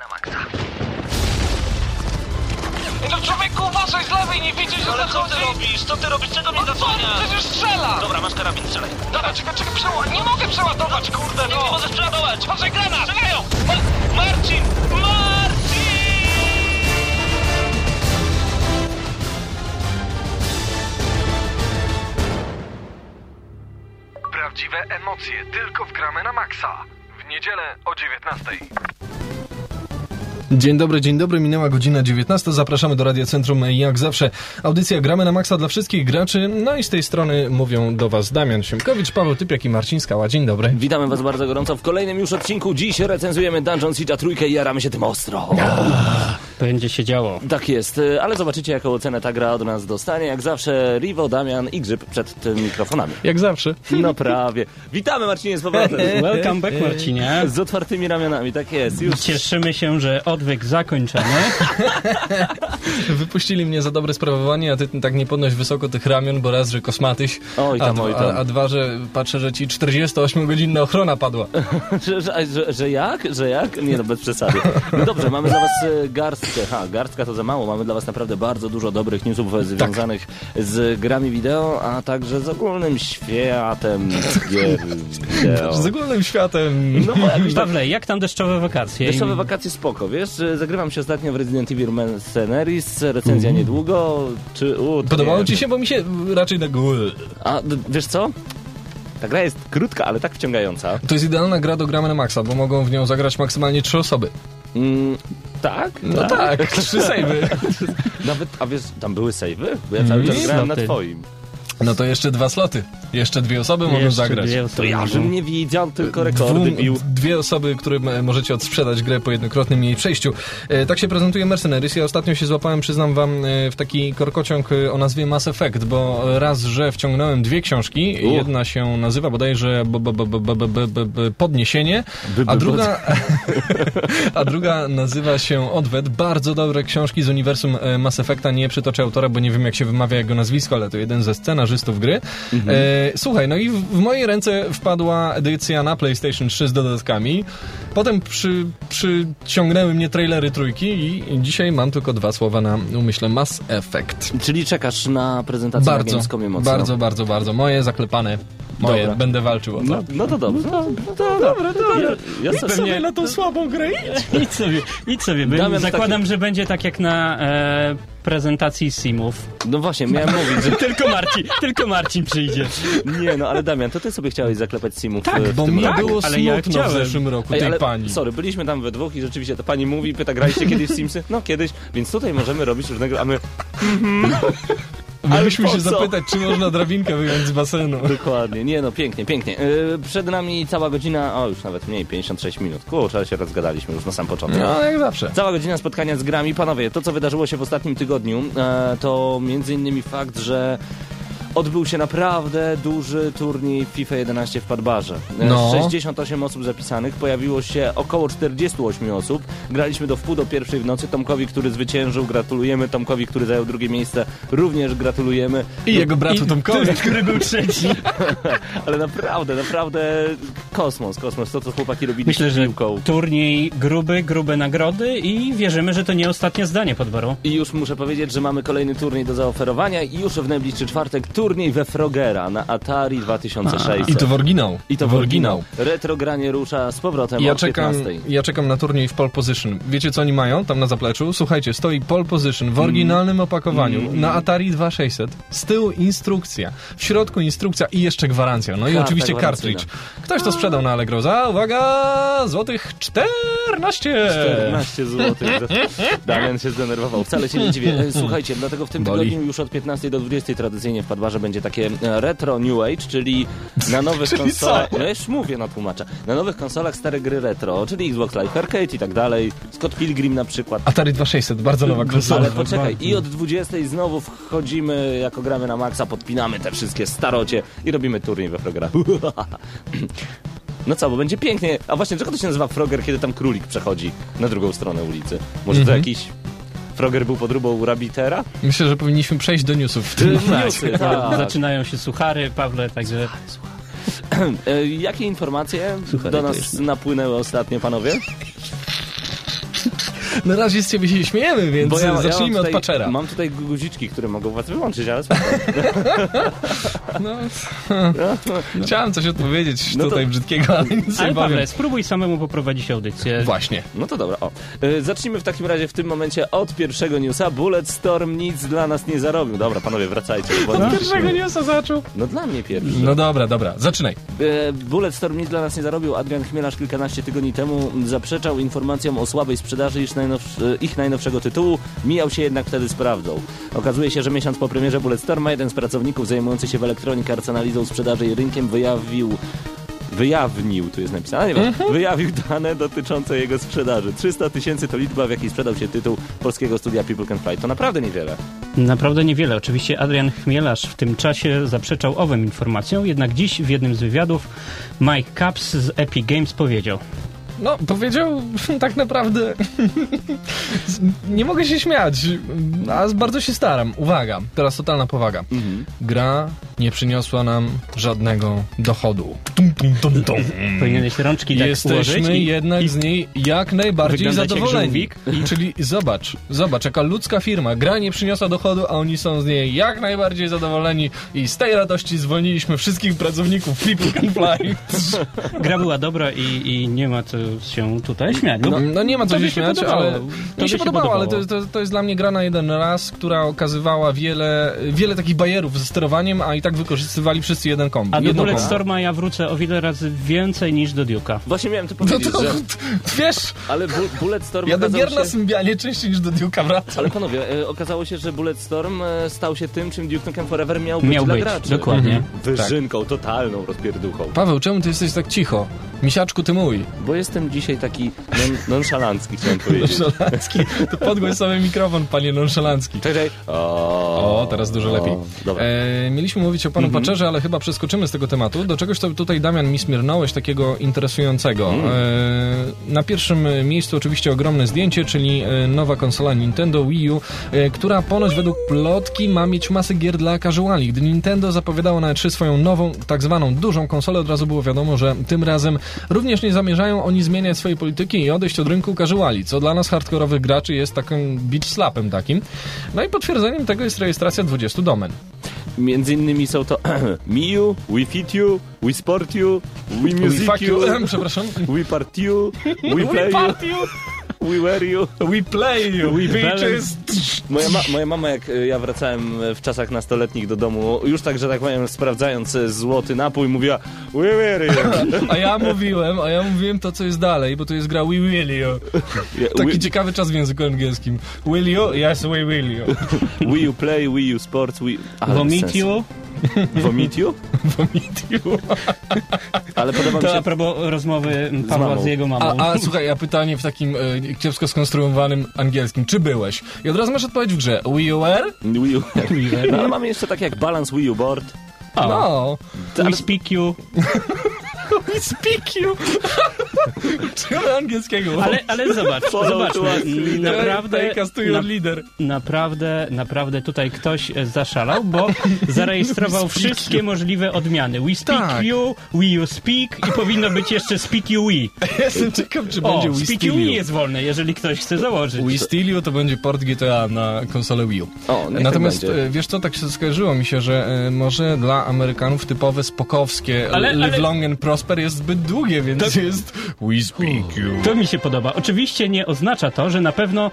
na maksa. No człowieku, uważaj z lewej, nie widzisz, że Ale co zachodzi? ty robisz? Co ty robisz? Czego mnie No co, zasłaniasz? przecież strzela! Dobra, masz karabin, strzelaj. Dobra, czekaj, czekaj, przeładować. Nie mogę przeładować, kurde, Nie, no! nie możesz przeładować. Uważaj, granat! Strzelają! Ma- Marcin! Marcin! Prawdziwe emocje tylko w Gramy na Maxa. W niedzielę o 19. Dzień dobry, dzień dobry, minęła godzina 19. Zapraszamy do Radia Centrum. Jak zawsze audycja Gramy na Maxa dla wszystkich graczy. No i z tej strony mówią do Was Damian Siemkowicz, Paweł Typiak i Marcin Skała. Dzień dobry. Witamy Was bardzo gorąco w kolejnym już odcinku. Dziś recenzujemy Dungeon Siege trójkę i jaramy się tym ostro. Będzie się działo. Tak jest, y, ale zobaczycie jaką ocenę ta gra od nas dostanie. Jak zawsze Rivo, Damian i Grzyb przed tym mikrofonami. Jak zawsze. No prawie. Witamy Marcinie z powrotem. Welcome back, Marcinie. Z otwartymi ramionami, tak jest. Już Cieszymy się, że odwyk zakończony. Wypuścili mnie za dobre sprawowanie, a ty tak nie podnoś wysoko tych ramion, bo raz, że kosmatyś, Oj a, tam, oj dwa, tam. a, a dwa, że patrzę, że ci 48-godzinna ochrona padła. że, że, że, że jak? Że jak? Nie no, bez przesady. No dobrze, mamy dla was e, garstkę. Ha, garstka to za mało. Mamy dla was naprawdę bardzo dużo dobrych newsów związanych z grami wideo, a także z ogólnym światem gier wideo. Z ogólnym światem. No bo jakoś tak Pawle, jak tam deszczowe wakacje? Deszczowe wakacje spoko, wiesz? Zagrywam się ostatnio w Resident Evil Mercenaries, recenzja niedługo. Czy, u, Podobało nie. ci się? Bo mi się raczej tak... A d- wiesz co? Ta gra jest krótka, ale tak wciągająca. To jest idealna gra do gramy na maksa, bo mogą w nią zagrać maksymalnie trzy osoby. Mm, tak? No tak, trzy sejwy. Nawet, a wiesz, tam były save'y? Bo ja cały czas Mm, grałem na twoim. No to jeszcze dwa sloty. Jeszcze dwie osoby jeszcze mogą zagrać. Dwie osoby. To ja bym nie widział, tylko rekordy Dwu, Dwie osoby, które możecie odsprzedać grę po jednokrotnym jej przejściu. E, tak się prezentuje Mercenaries. Ja ostatnio się złapałem, przyznam wam, e, w taki korkociąg e, o nazwie Mass Effect, bo raz, że wciągnąłem dwie książki. U. Jedna się nazywa bodajże Podniesienie, a druga, a druga nazywa się Odwet. Bardzo dobre książki z uniwersum e, Mass Effecta. Nie przytoczę autora, bo nie wiem jak się wymawia jego nazwisko, ale to jeden ze scenarzy scenarzystów gry. Mhm. E, słuchaj, no i w, w moje ręce wpadła edycja na PlayStation 3 z dodatkami. Potem przy, przyciągnęły mnie trailery trójki i dzisiaj mam tylko dwa słowa na umyśle Mass Effect. Czyli czekasz na prezentację na Bardzo, Gamescomie mocno. bardzo, bardzo, bardzo. Moje zaklepane. Moje, Dobra. będę walczył o to. No, no to dobrze. No, to dobra, dobra. Ja, ja Pewnie- na tą słabą grę Idź sobie, idź sobie. Damian Zakładam, taki- że będzie tak jak na e, prezentacji Simów. No właśnie, miałem mówić, że... Tylko Marcin, tylko Marcin przyjdzie. Nie no, ale Damian, to ty sobie chciałeś zaklepać Simów Tak, w Bo tym mi roku. było ale ja smutno w chciałem. zeszłym roku Ej, tej ale, pani. Sorry, byliśmy tam we dwóch i rzeczywiście ta pani mówi, pyta, graliście kiedyś w Simsy? No kiedyś, więc tutaj możemy robić różnego, a my Mogliśmy po się co? zapytać, czy można drabinkę wyjąć z basenu. Dokładnie, nie no, pięknie, pięknie. Yy, przed nami cała godzina, o już nawet mniej, 56 minut. Kurczę, się rozgadaliśmy już na sam początek. No, jak zawsze. Cała godzina spotkania z grami. Panowie, to co wydarzyło się w ostatnim tygodniu, e, to między innymi fakt, że odbył się naprawdę duży turniej FIFA 11 w Padbarze. No. 68 osób zapisanych, pojawiło się około 48 osób. Graliśmy do wpół do pierwszej w nocy. Tomkowi, który zwyciężył, gratulujemy. Tomkowi, który zajął drugie miejsce, również gratulujemy. I jego bratu Tomkowi. Który był trzeci. Ale naprawdę, naprawdę kosmos, kosmos. To, co chłopaki robili Myślę, że piłką. turniej gruby, grube nagrody i wierzymy, że to nie ostatnie zdanie podboru. I już muszę powiedzieć, że mamy kolejny turniej do zaoferowania i już w najbliższy czwartek turniej we Frogera na Atari 2600. I to w oryginał. I to w oryginał. Retrogranie rusza z powrotem Ja czekam, 15. ja czekam na turniej w pole position. Wiecie co oni mają tam na zapleczu? Słuchajcie, stoi pole position w oryginalnym opakowaniu na Atari 2600. Z tyłu instrukcja, w środku instrukcja i jeszcze gwarancja. No i Karta oczywiście cartridge. Ktoś to sprzedał na Allegro za, uwaga, złotych 14. 14 zł. Damian się zdenerwował. Wcale się nie dziwię. Słuchajcie, dlatego w tym Boli. tygodniu już od 15 do 20 tradycyjnie Padbarze będzie takie e, retro New Age, czyli na nowych konsolach... No już mówię, no tłumaczę. Na nowych konsolach stare gry retro, czyli Xbox Live Arcade i tak dalej. Scott Pilgrim na przykład. Atari 2600, bardzo nowa konsola. Ale poczekaj, i od 20 znowu wchodzimy, jako gramy na maksa, podpinamy te wszystkie starocie i robimy turniej we Frogera. No co, bo będzie pięknie. A właśnie, czego to się nazywa Froger, kiedy tam królik przechodzi na drugą stronę ulicy? Może to jakiś... Froger był podróbą Rabitera? Myślę, że powinniśmy przejść do newsów w tym Newsy, tak. Zaczynają się suchary, Pawle, także E, Jakie informacje Słuchaj, do nas napłynęły ostatnio, panowie? Na razie z ciebie się śmiejemy, więc zacznijmy mam od tutaj, paczera. Mam tutaj guziczki, które mogą was wyłączyć, ale spoko. No, chciałem coś odpowiedzieć No to- tutaj brzydkiego, ale nic nie Ale powiem. Pawle, spróbuj samemu poprowadzić audycję. Właśnie. No to dobra, o. Y, Zacznijmy w takim razie w tym momencie od pierwszego newsa. Bulletstorm nic dla nas nie zarobił. Dobra, panowie, wracajcie. Bo Pierwszego newsa zaczął. No dla mnie pierwszy. No dobra, dobra, zaczynaj. E, Bulletstorm nic dla nas nie zarobił. Adrian Chmielarz kilkanaście tygodni temu zaprzeczał informacjom o słabej sprzedaży ich, najnowsz, e, ich najnowszego tytułu. Mijał się jednak wtedy z prawdą. Okazuje się, że miesiąc po premierze Bulletstorma jeden z pracowników zajmujący się w Electronic Arts analizą sprzedaży i rynkiem wyjawił wyjawnił, tu jest napisane, nie wiem, wyjawił dane dotyczące jego sprzedaży. 300 tysięcy to liczba, w jakiej sprzedał się tytuł polskiego studia People Can Fly. To naprawdę niewiele. Naprawdę niewiele. Oczywiście Adrian Chmielarz w tym czasie zaprzeczał owym informacjom, jednak dziś w jednym z wywiadów Mike Caps z Epic Games powiedział No, powiedział tak naprawdę. nie mogę się śmiać, a bardzo się staram. Uwaga, teraz totalna powaga. Gra nie przyniosła nam żadnego dochodu. Tum, tum, tum, tum. Powinieneś rączki tak Jesteśmy i, jednak i z niej jak najbardziej jak zadowoleni. I, czyli zobacz, zobacz, jaka ludzka firma. Gra nie przyniosła dochodu, a oni są z niej jak najbardziej zadowoleni i z tej radości zwolniliśmy wszystkich pracowników People Can Fly. gra była dobra i, i nie ma co się tutaj śmiać. No, no nie ma co się śmiać, podobało. ale Tobie mi się się podobało, ale podobało. to, to, to jest dla mnie gra na jeden raz, która okazywała wiele, wiele takich bajerów ze sterowaniem, a i tak wykorzystywali wszyscy jeden kombo. A do. Bulletstorma ja wrócę o wiele razy więcej niż do Duke'a. Właśnie miałem to No powiedzieć, to, że... wiesz, Ale bu Bulletstorm ja do gier się... na Symbianie częściej niż do Duke'a wracam. Ale panowie, e, okazało się, że Bulletstorm e, stał się tym, czym Duke Nukem Forever miał być Miał dla być, graczy. dokładnie. Wyżynką, totalną rozpierduchą. Paweł, czemu ty jesteś tak cicho? Misiaczku, ty mój. Bo jestem dzisiaj taki non nonszalancki, chciałem powiedzieć. Nonszalancki. To podgłoś sobie mikrofon, panie nonszalancki. Czekaj. O, O, teraz dużo lepiej. Dobra. E, mieliśmy mówić o panu Paczerze, ale chyba przeskoczymy z tego tematu. Do czegoś to tutaj, Damian, mi smirnąłeś takiego interesującego. E, na pierwszym miejscu oczywiście ogromne zdjęcie, czyli e, nowa konsola Nintendo Wii U, e, która ponoć według plotki ma mieć masę gier dla casuali. Gdy Nintendo zapowiadało na E3 swoją nową, tak zwaną dużą konsolę, od razu było wiadomo, że tym razem również nie zamierzają oni zmieniać swojej polityki i odejść od rynku casuali, co dla nas hardkorowych graczy jest takim beach slapem takim. No i potwierdzeniem tego jest rejestracja 20 domen. Między innymi są to Miu, We Fit You, We Sport You, We Music fuck You, you. Przepraszam. We Part You, We Play You, We Wear You. We play you, we bitches. Moja, ma moja mama, jak y, ja wracałem y, w czasach nastoletnich do domu, już tak, że tak powiem, sprawdzając y, złoty napój, mówiła We Wear You. A ja mówiłem, a ja mówiłem to, co jest dalej, bo to jest gra We Will You. Taki We, ciekawy czas w języku angielskim. Will you? Yes, we will you. we You Play, We You Sports, We... Vomit you. Vomit You? Vomit you. Ale podoba mi To się... a propos rozmowy Pawła mamą. z, jego mamą. A, a słuchaj, a pytanie w takim e, kiepsko skonstruowanym angielskim. Czy byłeś? I od razu masz odpowiedź w grze. We you were? Wii U. No, ale mamy jeszcze tak jak Balance Wii U Board. O, No. We speak you. We speak you. Uczymy angielskiego. Ale, ale zobacz, leader. Naprawdę, na, leader. naprawdę, naprawdę tutaj ktoś e, zaszalał, bo zarejestrował wszystkie możliwe odmiany. We speak Tak. you, we you speak i powinno być jeszcze speak you we. Jestem ciekaw, czy O, będzie We speak Steal you we You. jest wolne, jeżeli ktoś chce założyć. We Steal You to będzie port GTA na konsolę Wii U. O, niech Natomiast tak wiesz co, tak się skojarzyło mi się, że e, może dla Amerykanów typowe spokowskie Ale- Live ale- Long and Prosper jest zbyt długie, więc jest We Speak You. To mi się podoba. Oczywiście nie oznacza to, że na pewno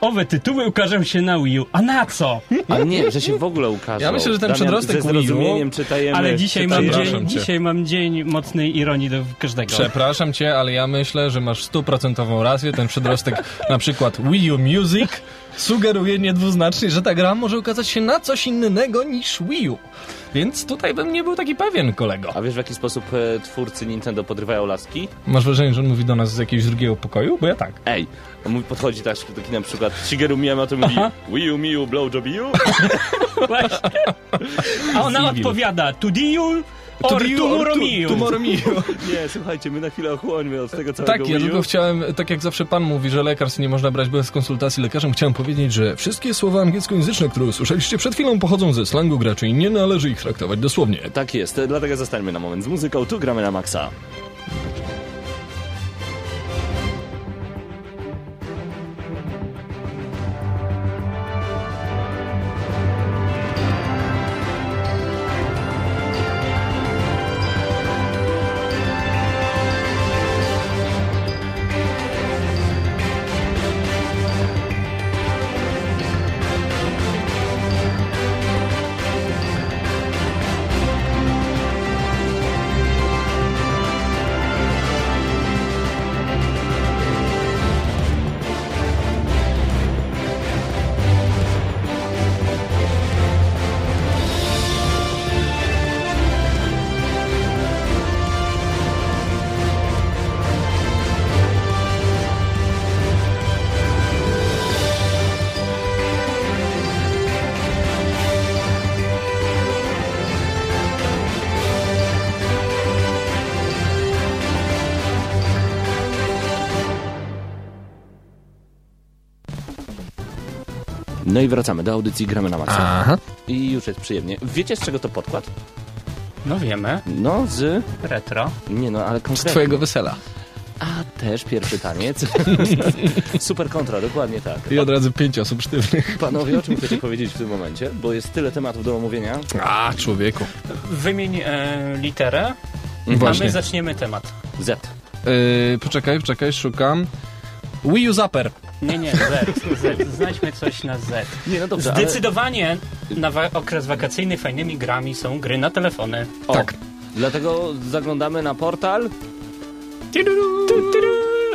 owe tytuły ukażą się na Wii U. A na co? A nie, że się w ogóle ukaże. Ja myślę, że ten przedrostek ze Wii U- czytajemy... Ale dzisiaj mam, dzień, dzisiaj mam dzień mocnej ironii do każdego. Przepraszam cię, ale ja myślę, że masz stuprocentową rację. Ten przedrostek, na przykład Wii U Music, sugeruje niedwuznacznie, że ta gra może ukazać się na coś innego niż Wii U. Więc tutaj bym nie był taki pewien, kolego. A wiesz w jaki sposób e, twórcy Nintendo podrywają laski? Masz wrażenie, że on mówi do nas z jakiegoś drugiego pokoju? Bo ja tak. Ej, on mówi, podchodzi tak, taki na przykład Shigeru Miyamoto mówi Wii U, Miu, blowjob you? Właśnie. A ona Civil. odpowiada to you or you tomorrow. Tomorrow me you. Nie, słuchajcie, my na chwilę ochłońmy od tego całego Tak, ja tylko chciałem, tak jak zawsze pan mówi, że lekarstw nie można brać bez konsultacji lekarzem, chciałem powiedzieć, że wszystkie słowa angielskojęzyczne, które usłyszeliście przed chwilą, pochodzą ze slangu graczy i nie należy ich traktować dosłownie. Tak jest, dlatego zostańmy na moment z muzyką, tu gramy na maksa. No i wracamy do audycji Gramy na Maxa. Aha. I już jest przyjemnie. Wiecie z czego to podkład? No wiemy, No z... retro. Nie no, ale Z konkretnie. twojego wesela. A też pierwszy taniec. Super kontra, dokładnie tak. I od razu pięć osób sztywnych. Panowie, o czym chcecie powiedzieć w tym momencie? Bo jest tyle tematów do omówienia. A, człowieku. Wymień e, literę, a Właśnie. my zaczniemy temat. Z. Yy, poczekaj, poczekaj, szukam. Wii U Zapper. Nie, nie, Z, Z. Znajdźmy coś na Z. Nie, no dobrze, ale... Zdecydowanie na wa- okres wakacyjny fajnymi grami są gry na telefony. O, Tak. Dlatego zaglądamy na portal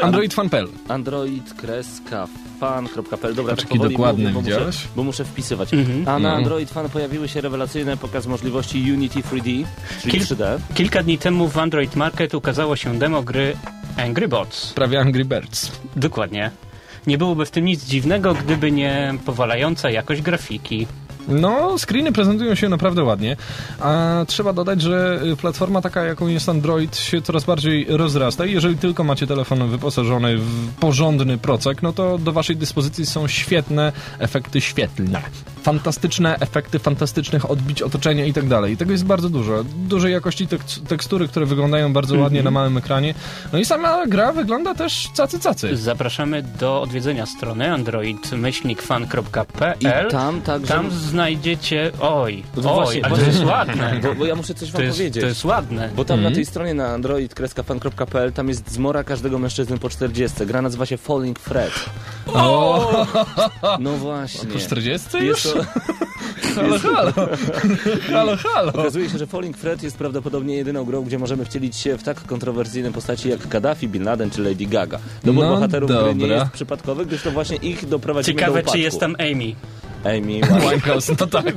Android.fan.pl android-fan.pl Dobra, Patrz, tak powoli mówię, bo muszę, bo muszę wpisywać. Mhm. A na Mhm. Android Fan pojawiły się rewelacyjne pokaz możliwości Unity 3D, czyli Kil- 3D. Kilka dni temu w Android Market ukazało się demo gry Angry Bots. Prawie Angry Birds. Dokładnie. Nie byłoby w tym nic dziwnego, gdyby nie powalająca jakość grafiki. No, screeny prezentują się naprawdę ładnie, a trzeba dodać, że y, platforma taka, jaką jest Android, się coraz bardziej rozrasta i jeżeli tylko macie telefon wyposażony w porządny procek, no to do waszej dyspozycji są świetne efekty świetlne. Fantastyczne efekty fantastycznych odbić otoczenia i tak dalej. I tego jest bardzo dużo. Dużej jakości tek- tekstury, które wyglądają bardzo ładnie na małym ekranie. No i sama gra wygląda też cacy cacy. Zapraszamy do odwiedzenia strony android-fan.pl. I tam także... Tam znajdziecie... Oj, No oj, właśnie, ale to jest ładne. Bo, bo ja muszę coś wam To jest, powiedzieć. to jest ładne. Bo tam Mhm. na tej stronie na android-fan.pl tam jest zmora każdego mężczyzny po 40. Gra nazywa się Falling Fred. O, No właśnie. po 40 już? Jest to, Halo, halo. halo, halo. okazuje się, że Falling Fred jest prawdopodobnie jedyną grą, gdzie możemy wcielić się w tak kontrowersyjne postaci jak Gaddafi, Bin Laden czy Lady Gaga. Dobór No bohaterów gry nie dobra. jest przypadkowy, gdyż to właśnie ich doprowadzimy do Ciekawe, upadku. czy jest tam Amy. Amy Winehouse. No tak.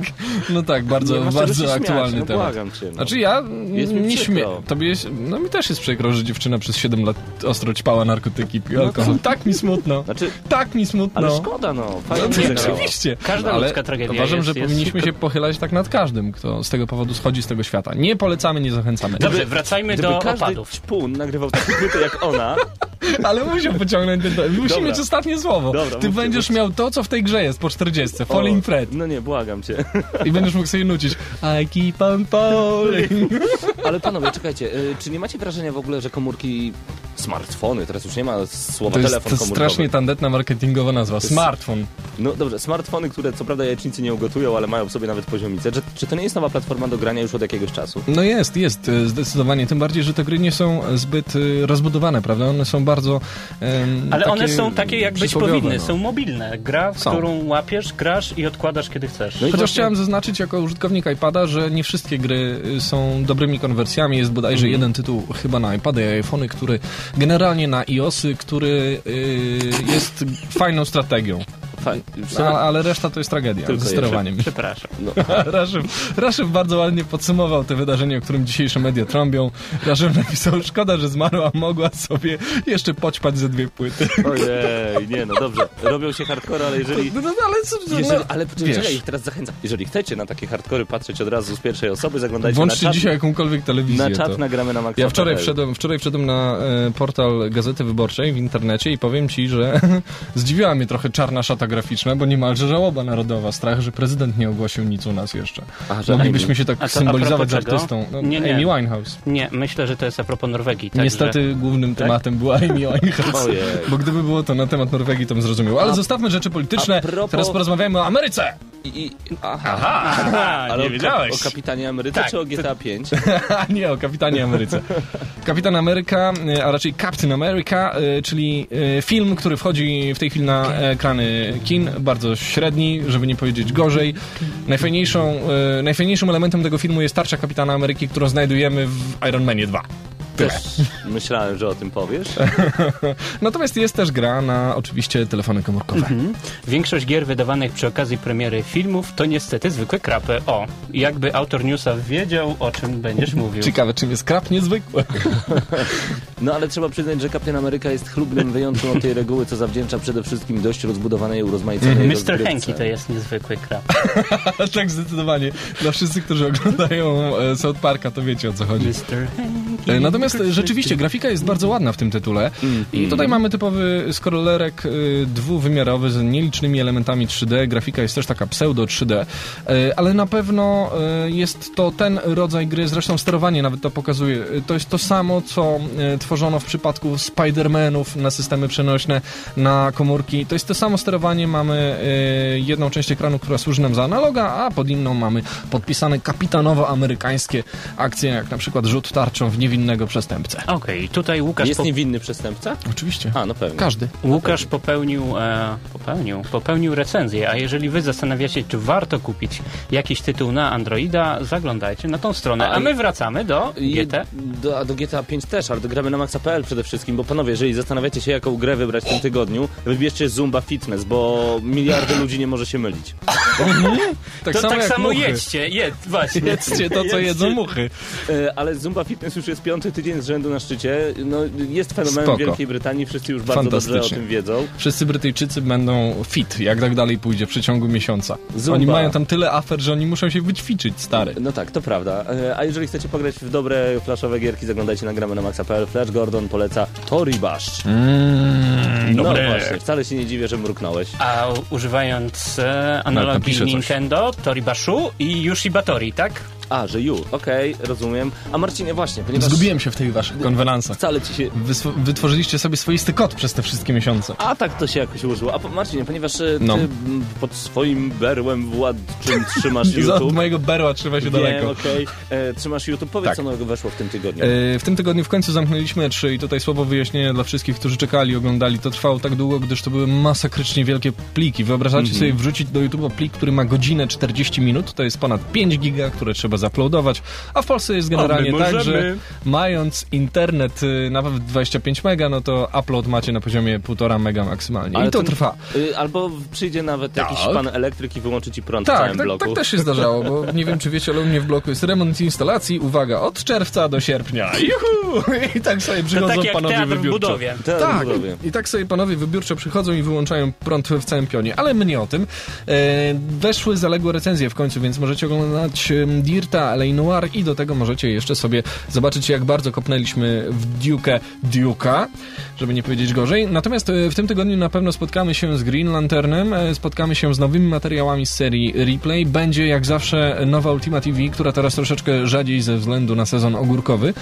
No tak, bardzo, się bardzo śmiać, aktualny no temat. błagam cię. No. Znaczy ja Jest mi nie śmieję. Tobie jest, no mi też jest przykro, że dziewczyna przez 7 lat ostro ćpała narkotyki, piła No alkohol. Tak mi smutno. Znaczy, Tak mi smutno. ale szkoda no. No, Fajnie to wygrała. oczywiście. Każda ale ludzka tragedia Uważam, jest- że jest- powinniśmy się pochylać tak nad każdym, kto z tego powodu schodzi z tego świata. Nie polecamy, nie zachęcamy. Dobrze, wracajmy Gdyby do każdy opadów. ćpun nagrywał takie płyty jak ona, Ale musiał pociągnąć ten... Musi Dobra. mieć ostatnie słowo. Dobra, Ty będziesz miał to, co w tej grze jest po 40. Falling O, Fred. No nie, błagam cię. I będziesz mógł sobie nucić I keep on falling. Ale panowie, czekajcie, y, czy nie macie wrażenia w ogóle, że komórki, smartfony, teraz już nie ma słowa To jest telefon to komórkowy. strasznie tandetna marketingowa nazwa. Smartfon. No dobrze, smartfony, które co prawda jajecznicy nie ugotują, ale mają w sobie nawet poziomicę. Czy, czy to nie jest nowa platforma do grania już od jakiegoś czasu? No jest, jest, e, zdecydowanie. Tym bardziej, że te gry nie są zbyt e, rozbudowane, prawda? One są bardzo. em, Ale one są takie, jak być powinny. no. Są mobilne. Gra, w Są. którą łapiesz, grasz i odkładasz, kiedy chcesz. No i Chociaż właśnie- chciałem zaznaczyć jako użytkownik iPada, że nie wszystkie gry y, są dobrymi konwersjami. Jest bodajże jeden tytuł chyba na iPady i iPhony, który generalnie na iOSy, który y, jest fajną strategią. Fajnie. A, ale reszta to jest tragedia Tylko ze sterowaniem. Przepraszam. No, Raszyw bardzo ładnie podsumował te wydarzenie, o którym dzisiejsze media trąbią. Raszyw napisał, szkoda, że zmarła, mogła sobie jeszcze poćpać ze dwie płyty. ojej, nie no dobrze. Robią się hardcore, ale jeżeli... No, no, ale co, no, Jeżeli, ale wiesz. czekaj, ich teraz zachęcam. Jeżeli chcecie na takie hardkory patrzeć od razu z pierwszej osoby, zaglądajcie Włączcie na czat, dzisiaj jakąkolwiek telewizję. na czat to. nagramy na Maxa. Ja wczoraj wszedłem, wczoraj wszedłem na e, portal Gazety Wyborczej w internecie i powiem ci, że zdziwiła mnie trochę czarna szata graficzna, bo niemalże żałoba narodowa. Strach, że prezydent nie ogłosił nic u nas jeszcze. A, Moglibyśmy Amy. się tak A symbolizować z artystą. No, Nie, nie. Amy Winehouse. Nie, myślę, że to jest a propos Norwegii. Także... Niestety głównym tematem była Amy Winehouse. Bo gdyby było to na temat Norwegii, to bym zrozumiał. Ale A- zostawmy rzeczy polityczne. propos- Teraz porozmawiamy o Ameryce! I, aha. Aha, Ale nie o, wiedziałeś. o kapitanie Ameryce Tak, czy o GTA 5? A nie, o Kapitanie Ameryce. Kapitan Ameryka, e, a raczej Captain America, e, czyli e, film, który wchodzi w tej chwili na ekrany kin, bardzo średni, żeby nie powiedzieć gorzej. Najfajniejszą, najfajniejszym elementem tego filmu jest tarcza Kapitana Ameryki, którą znajdujemy w Iron Manie 2. Tyle. Myślałem, że o tym powiesz. Natomiast jest też gra na oczywiście telefony komórkowe. Mhm. Większość gier wydawanych przy okazji premiery filmów to niestety zwykłe krapy. O, jakby autor newsa wiedział, o czym będziesz mówił. Ciekawe, czym jest krap niezwykły. No ale trzeba przyznać, że Kapitan Ameryka jest chlubnym wyjątkiem od tej reguły, co zawdzięcza przede wszystkim dość rozbudowanej i urozmaiconej Mr. rozgrywce. Henki to jest niezwykły krap. tak, zdecydowanie. Dla wszyscy, którzy oglądają e, South Parka, to wiecie o co chodzi. Mr. Henki. E, Natomiast Natomiast e, rzeczywiście grafika jest bardzo ładna w tym tytule i tutaj mamy typowy scrollerek y, dwuwymiarowy z nielicznymi elementami 3D. Grafika jest też taka pseudo 3D, y, ale na pewno jest to ten rodzaj gry, zresztą sterowanie nawet to pokazuje. To jest to samo, co tworzono w przypadku Spider-Manów na systemy przenośne, na komórki. To jest to samo sterowanie. Mamy jedną część ekranu, która służy nam za analoga, a pod inną mamy podpisane kapitanowo-amerykańskie akcje, jak na przykład rzut tarczą w niewinnego przestępcę. Okej, tutaj Łukasz, Jest po, niewinny przestępca? Oczywiście. A, no pewnie. Każdy. Łukasz popełnił, e, popełnił, popełnił recenzję, a jeżeli wy zastanawiacie, czy warto kupić jakiś tytuł na Androida, zaglądajcie na tą stronę. A A my wracamy do GT. Do, a do GTA 5 też, ale do gramy na maxa.pl przede wszystkim, bo panowie, jeżeli zastanawiacie się, jaką grę wybrać w tym tygodniu, wybierzcie Zumba Fitness, bo miliardy ludzi nie może się mylić. Tak To samo tak samo muchy. jedźcie, jedz, właśnie. Jedzcie to, co jedzą muchy. E, Ale Zumba Fitness już jest piąty tydzień z rzędu na szczycie. No, jest fenomenem Spoko. w Wielkiej Brytanii, wszyscy już bardzo dobrze o tym wiedzą. Wszyscy Brytyjczycy będą fit, jak tak dalej pójdzie w przeciągu miesiąca. Zumba. Oni mają tam tyle afer, że oni muszą się wyćwiczyć, stary. No tak, to prawda. E, A jeżeli chcecie pograć w dobre flashowe gierki, zaglądajcie na gramy na maxa.pl. Flash Gordon poleca Tori Bash. Mm, No dobre. właśnie, wcale się nie dziwię, że mruknąłeś. A używając e, Nawet napiszę coś. Nintendo, Toribashu i Yushibatori, tak? A, że you, okej, rozumiem. A Marcinie, właśnie, ponieważ Zgubiłem się w tych waszych konwenansach. wcale ci się... Wytworzyliście sobie swoisty kod przez te wszystkie miesiące. A tak to się jakoś ułożyło. A po- Marcinie, ponieważ e, ty No. pod swoim berłem władczym trzymasz YouTube. mojego berła trzyma się Wiem, daleko. okej. E, Trzymasz YouTube. Powiedz, Tak. co nowego weszło w tym tygodniu. E, W tym tygodniu w końcu zamknęliśmy E3 i tutaj słowo wyjaśnienia dla wszystkich, którzy czekali, oglądali. To trwało tak długo, gdyż to były masakrycznie wielkie pliki. Wyobrażacie Mhm. sobie wrzucić do YouTube'a plik, który ma godzinę 40 minut, to jest ponad 5 giga, które trzeba zaploadować, a w Polsce jest generalnie tak, że mając internet y, nawet 25 mega, no to upload macie na poziomie 1,5 mega maksymalnie. Ale I to to- trwa. Y, Albo przyjdzie nawet jakiś Tak. pan elektryk i wyłączy ci prąd w Tak, całym tak, bloku. tak też się zdarzało, bo nie wiem, czy wiecie, ale u mnie w bloku jest remont instalacji, uwaga, od czerwca do sierpnia. Juhu! I tak sobie przychodzą tak panowie w wybiórczo. Tak, budowie. i tak sobie panowie wybiórczo przychodzą i wyłączają prąd w całym pionie, ale my nie o tym. E, weszły zaległe recenzje w końcu, więc możecie oglądać em, Dirta, LA Noir i do tego możecie jeszcze sobie zobaczyć, jak bardzo kopnęliśmy w Duke'ę Duke'a, żeby nie powiedzieć gorzej. Natomiast e, w tym tygodniu na pewno spotkamy się z Green Lanternem, e, spotkamy się z nowymi materiałami z serii Replay. Będzie jak zawsze nowa Ultima TV, która teraz troszeczkę rzadziej ze względu na sezon ogórkowy.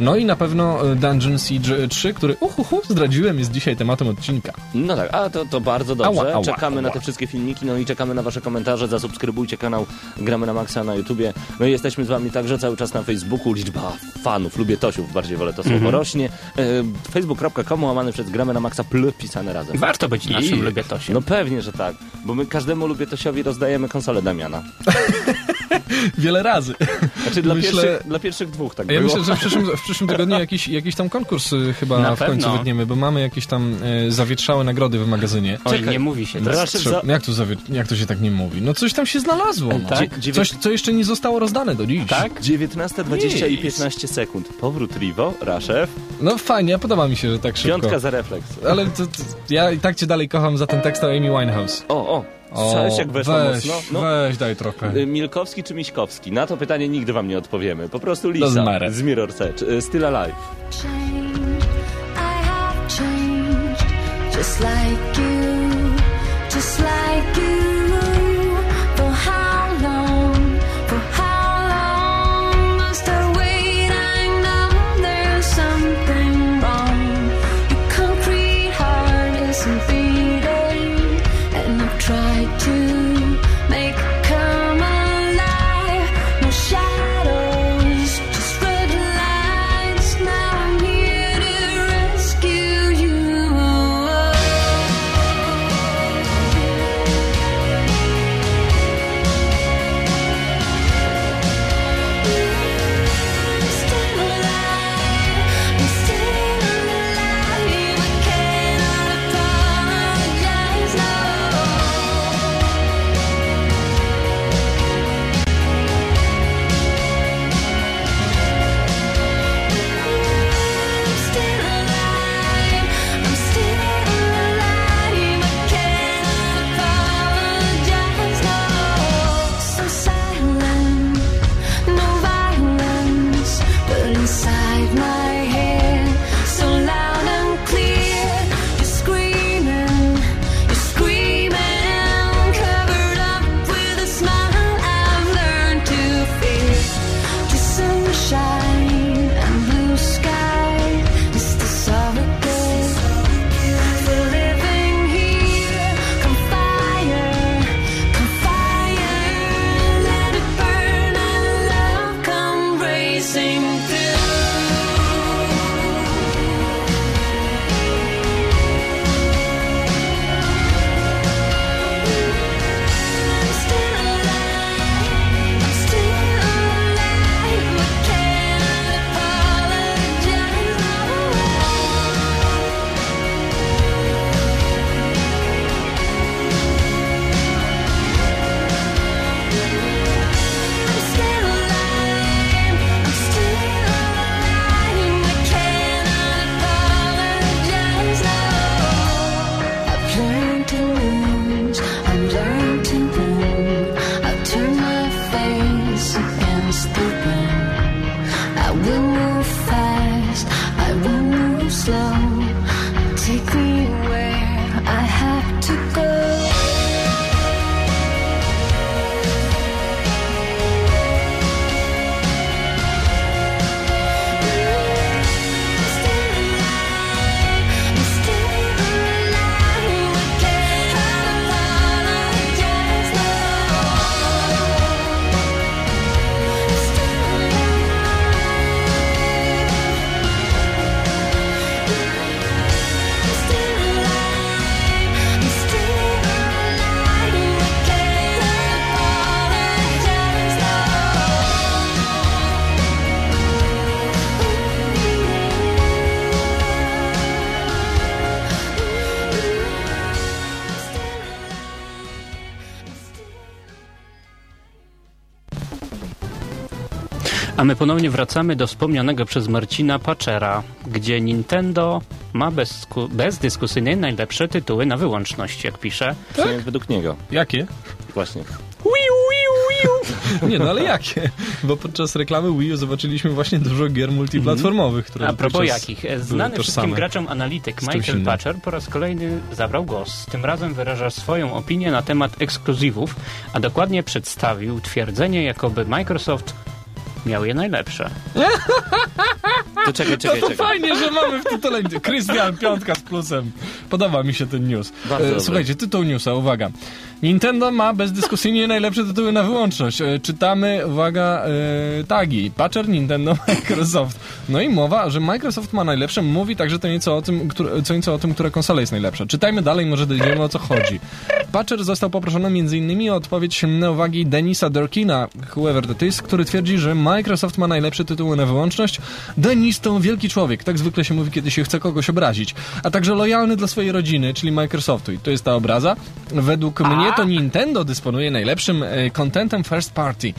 No i na pewno e, Dungeon Siege 3, który uhuhu, zdradziłem, jest dzisiaj tematem odcinka. No tak, a to, to bardzo dobrze. Ała, ała, czekamy na ała. te wszystkie filmiki, no i czekamy na wasze komentarze. Zasubskrybujcie kanał Gramy na Maxa na YouTubie. No i jesteśmy z wami także cały czas na Facebooku. Liczba fanów, lubię Tosiów, bardziej wolę to słowo, rośnie. E, Facebook.com łamany przez Gramy na Maxa pl pisane razem. Warto być naszym I- lubiatosiem. No pewnie, że tak, bo my każdemu lubię Tosiowi rozdajemy konsolę Damiana. Wiele razy. Znaczy dla, Myślę- pierwszych, dla pierwszych dwóch tak Ja było. myślę, że w przyszłym, w przyszłym tygodniu jakiś, jakiś tam konkurs y, chyba Na w końcu pewno. wytniemy, bo mamy jakieś tam y, zawietrzałe nagrody w magazynie. Oj, czekaj. nie mówi się tak. Trze- za- jak, to zawie- jak to się tak nie mówi? No coś tam się znalazło. No. Tak? Dziewię- Coś, co jeszcze nie zostało rozdane do dziś. Tak? 19.20 i Nic. 15 sekund. Powrót Rivo, Raszew, No fajnie, podoba mi się, że tak szybko. piątka za refleks. Ale to, to, ja i tak cię dalej kocham za ten tekst o Amy Winehouse. O, o, słyszałeś jak weszła weź, mocno? No, weź, daj trochę. y, Milkowski czy Miśkowski? Na to pytanie nigdy wam nie odpowiemy. Po prostu Lisa z Mirror Edge, y, Still Alive. change. I have changed, just like you, just like you. My ponownie wracamy do wspomnianego przez Marcina Patchera, gdzie Nintendo ma bezku- bezdyskusyjnie najlepsze tytuły na wyłączność, jak pisze. Przynajmniej według niego. Jakie? Właśnie. Nie, no ale jakie? Bo podczas reklamy Wii U zobaczyliśmy właśnie dużo gier multiplatformowych, które A propos jakich? były Znany wszystkim graczom analityk Michael. Patcher po raz kolejny zabrał głos. Tym razem wyraża swoją opinię na temat ekskluzywów, a dokładnie przedstawił twierdzenie, jakoby Microsoft miał je najlepsze. To czekaj, czekaj, No to czekaj. fajnie, że mamy w tytule Krystian Piątka z plusem. Podoba mi się ten news. Bardzo E, dobry. Słuchajcie, tytuł newsa, uwaga. Nintendo ma bezdyskusyjnie najlepsze tytuły na wyłączność. E, Czytamy, uwaga, e, tagi. Patcher, Nintendo, Microsoft. No i mowa, że Microsoft ma najlepsze, mówi także to nieco o tym, które, co nieco o tym, która konsola jest najlepsza. Czytajmy dalej, może dojdziemy o co chodzi. Patcher został poproszony m.in. o odpowiedź na uwagi Denisa Durkina, whoever that is, który twierdzi, że Microsoft ma najlepsze tytuły na wyłączność. Denis to wielki człowiek, tak zwykle się mówi, kiedy się chce kogoś obrazić, a także lojalny dla swojej rodziny, czyli Microsoftu. I to jest ta obraza. Według mnie to Nintendo dysponuje najlepszym e, contentem first party.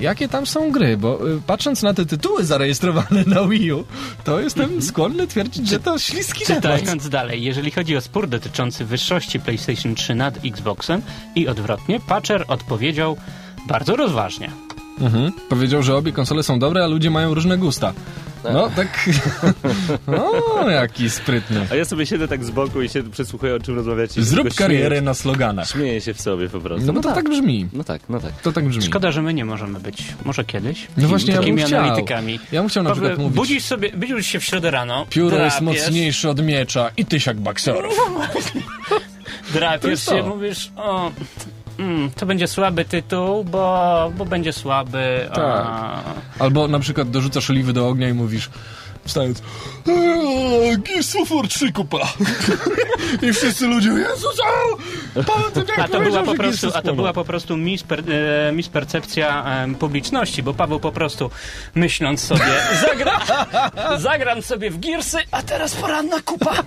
Jakie tam są gry? Bo e, patrząc na te tytuły zarejestrowane na Wii U, to jestem skłonny twierdzić, że to śliski. Czytając dalej, jeżeli chodzi o spór dotyczący wyższości PlayStation 3 nad Xboxem i odwrotnie, Patcher odpowiedział bardzo rozważnie. Mhm. Powiedział, że obie konsole są dobre, a ludzie mają różne gusta. No, tak... no, jaki sprytny. A ja sobie siedzę tak z boku i się przysłuchuję, o czym rozmawiacie. Zrób karierę śmieję- na sloganach. Śmieję się w sobie po prostu. No bo to tak brzmi. No tak, no tak. To tak brzmi. Szkoda, że my nie możemy być. Może kiedyś. No właśnie, ja takimi bym chciał. analitykami. Ja bym chciał na Paweł, przykład mówić... Budzisz sobie, budzisz się w środę rano, Pióro jest drapiesz, mocniejsze od miecza i tysiak bakserów. Drapiesz jest się, mówisz, o, mm, to będzie słaby tytuł, bo, bo będzie słaby. A... Tak. Albo na przykład dorzucasz oliwy do ognia i mówisz wstając eee, War 3 kupa. I wszyscy ludzie Jezus! Pan tak A to, była po prostu, a to była po prostu misper, e, mispercepcja em, publiczności, bo Paweł po prostu myśląc sobie, zagra, zagram sobie w Gearsy, a teraz poranna kupa.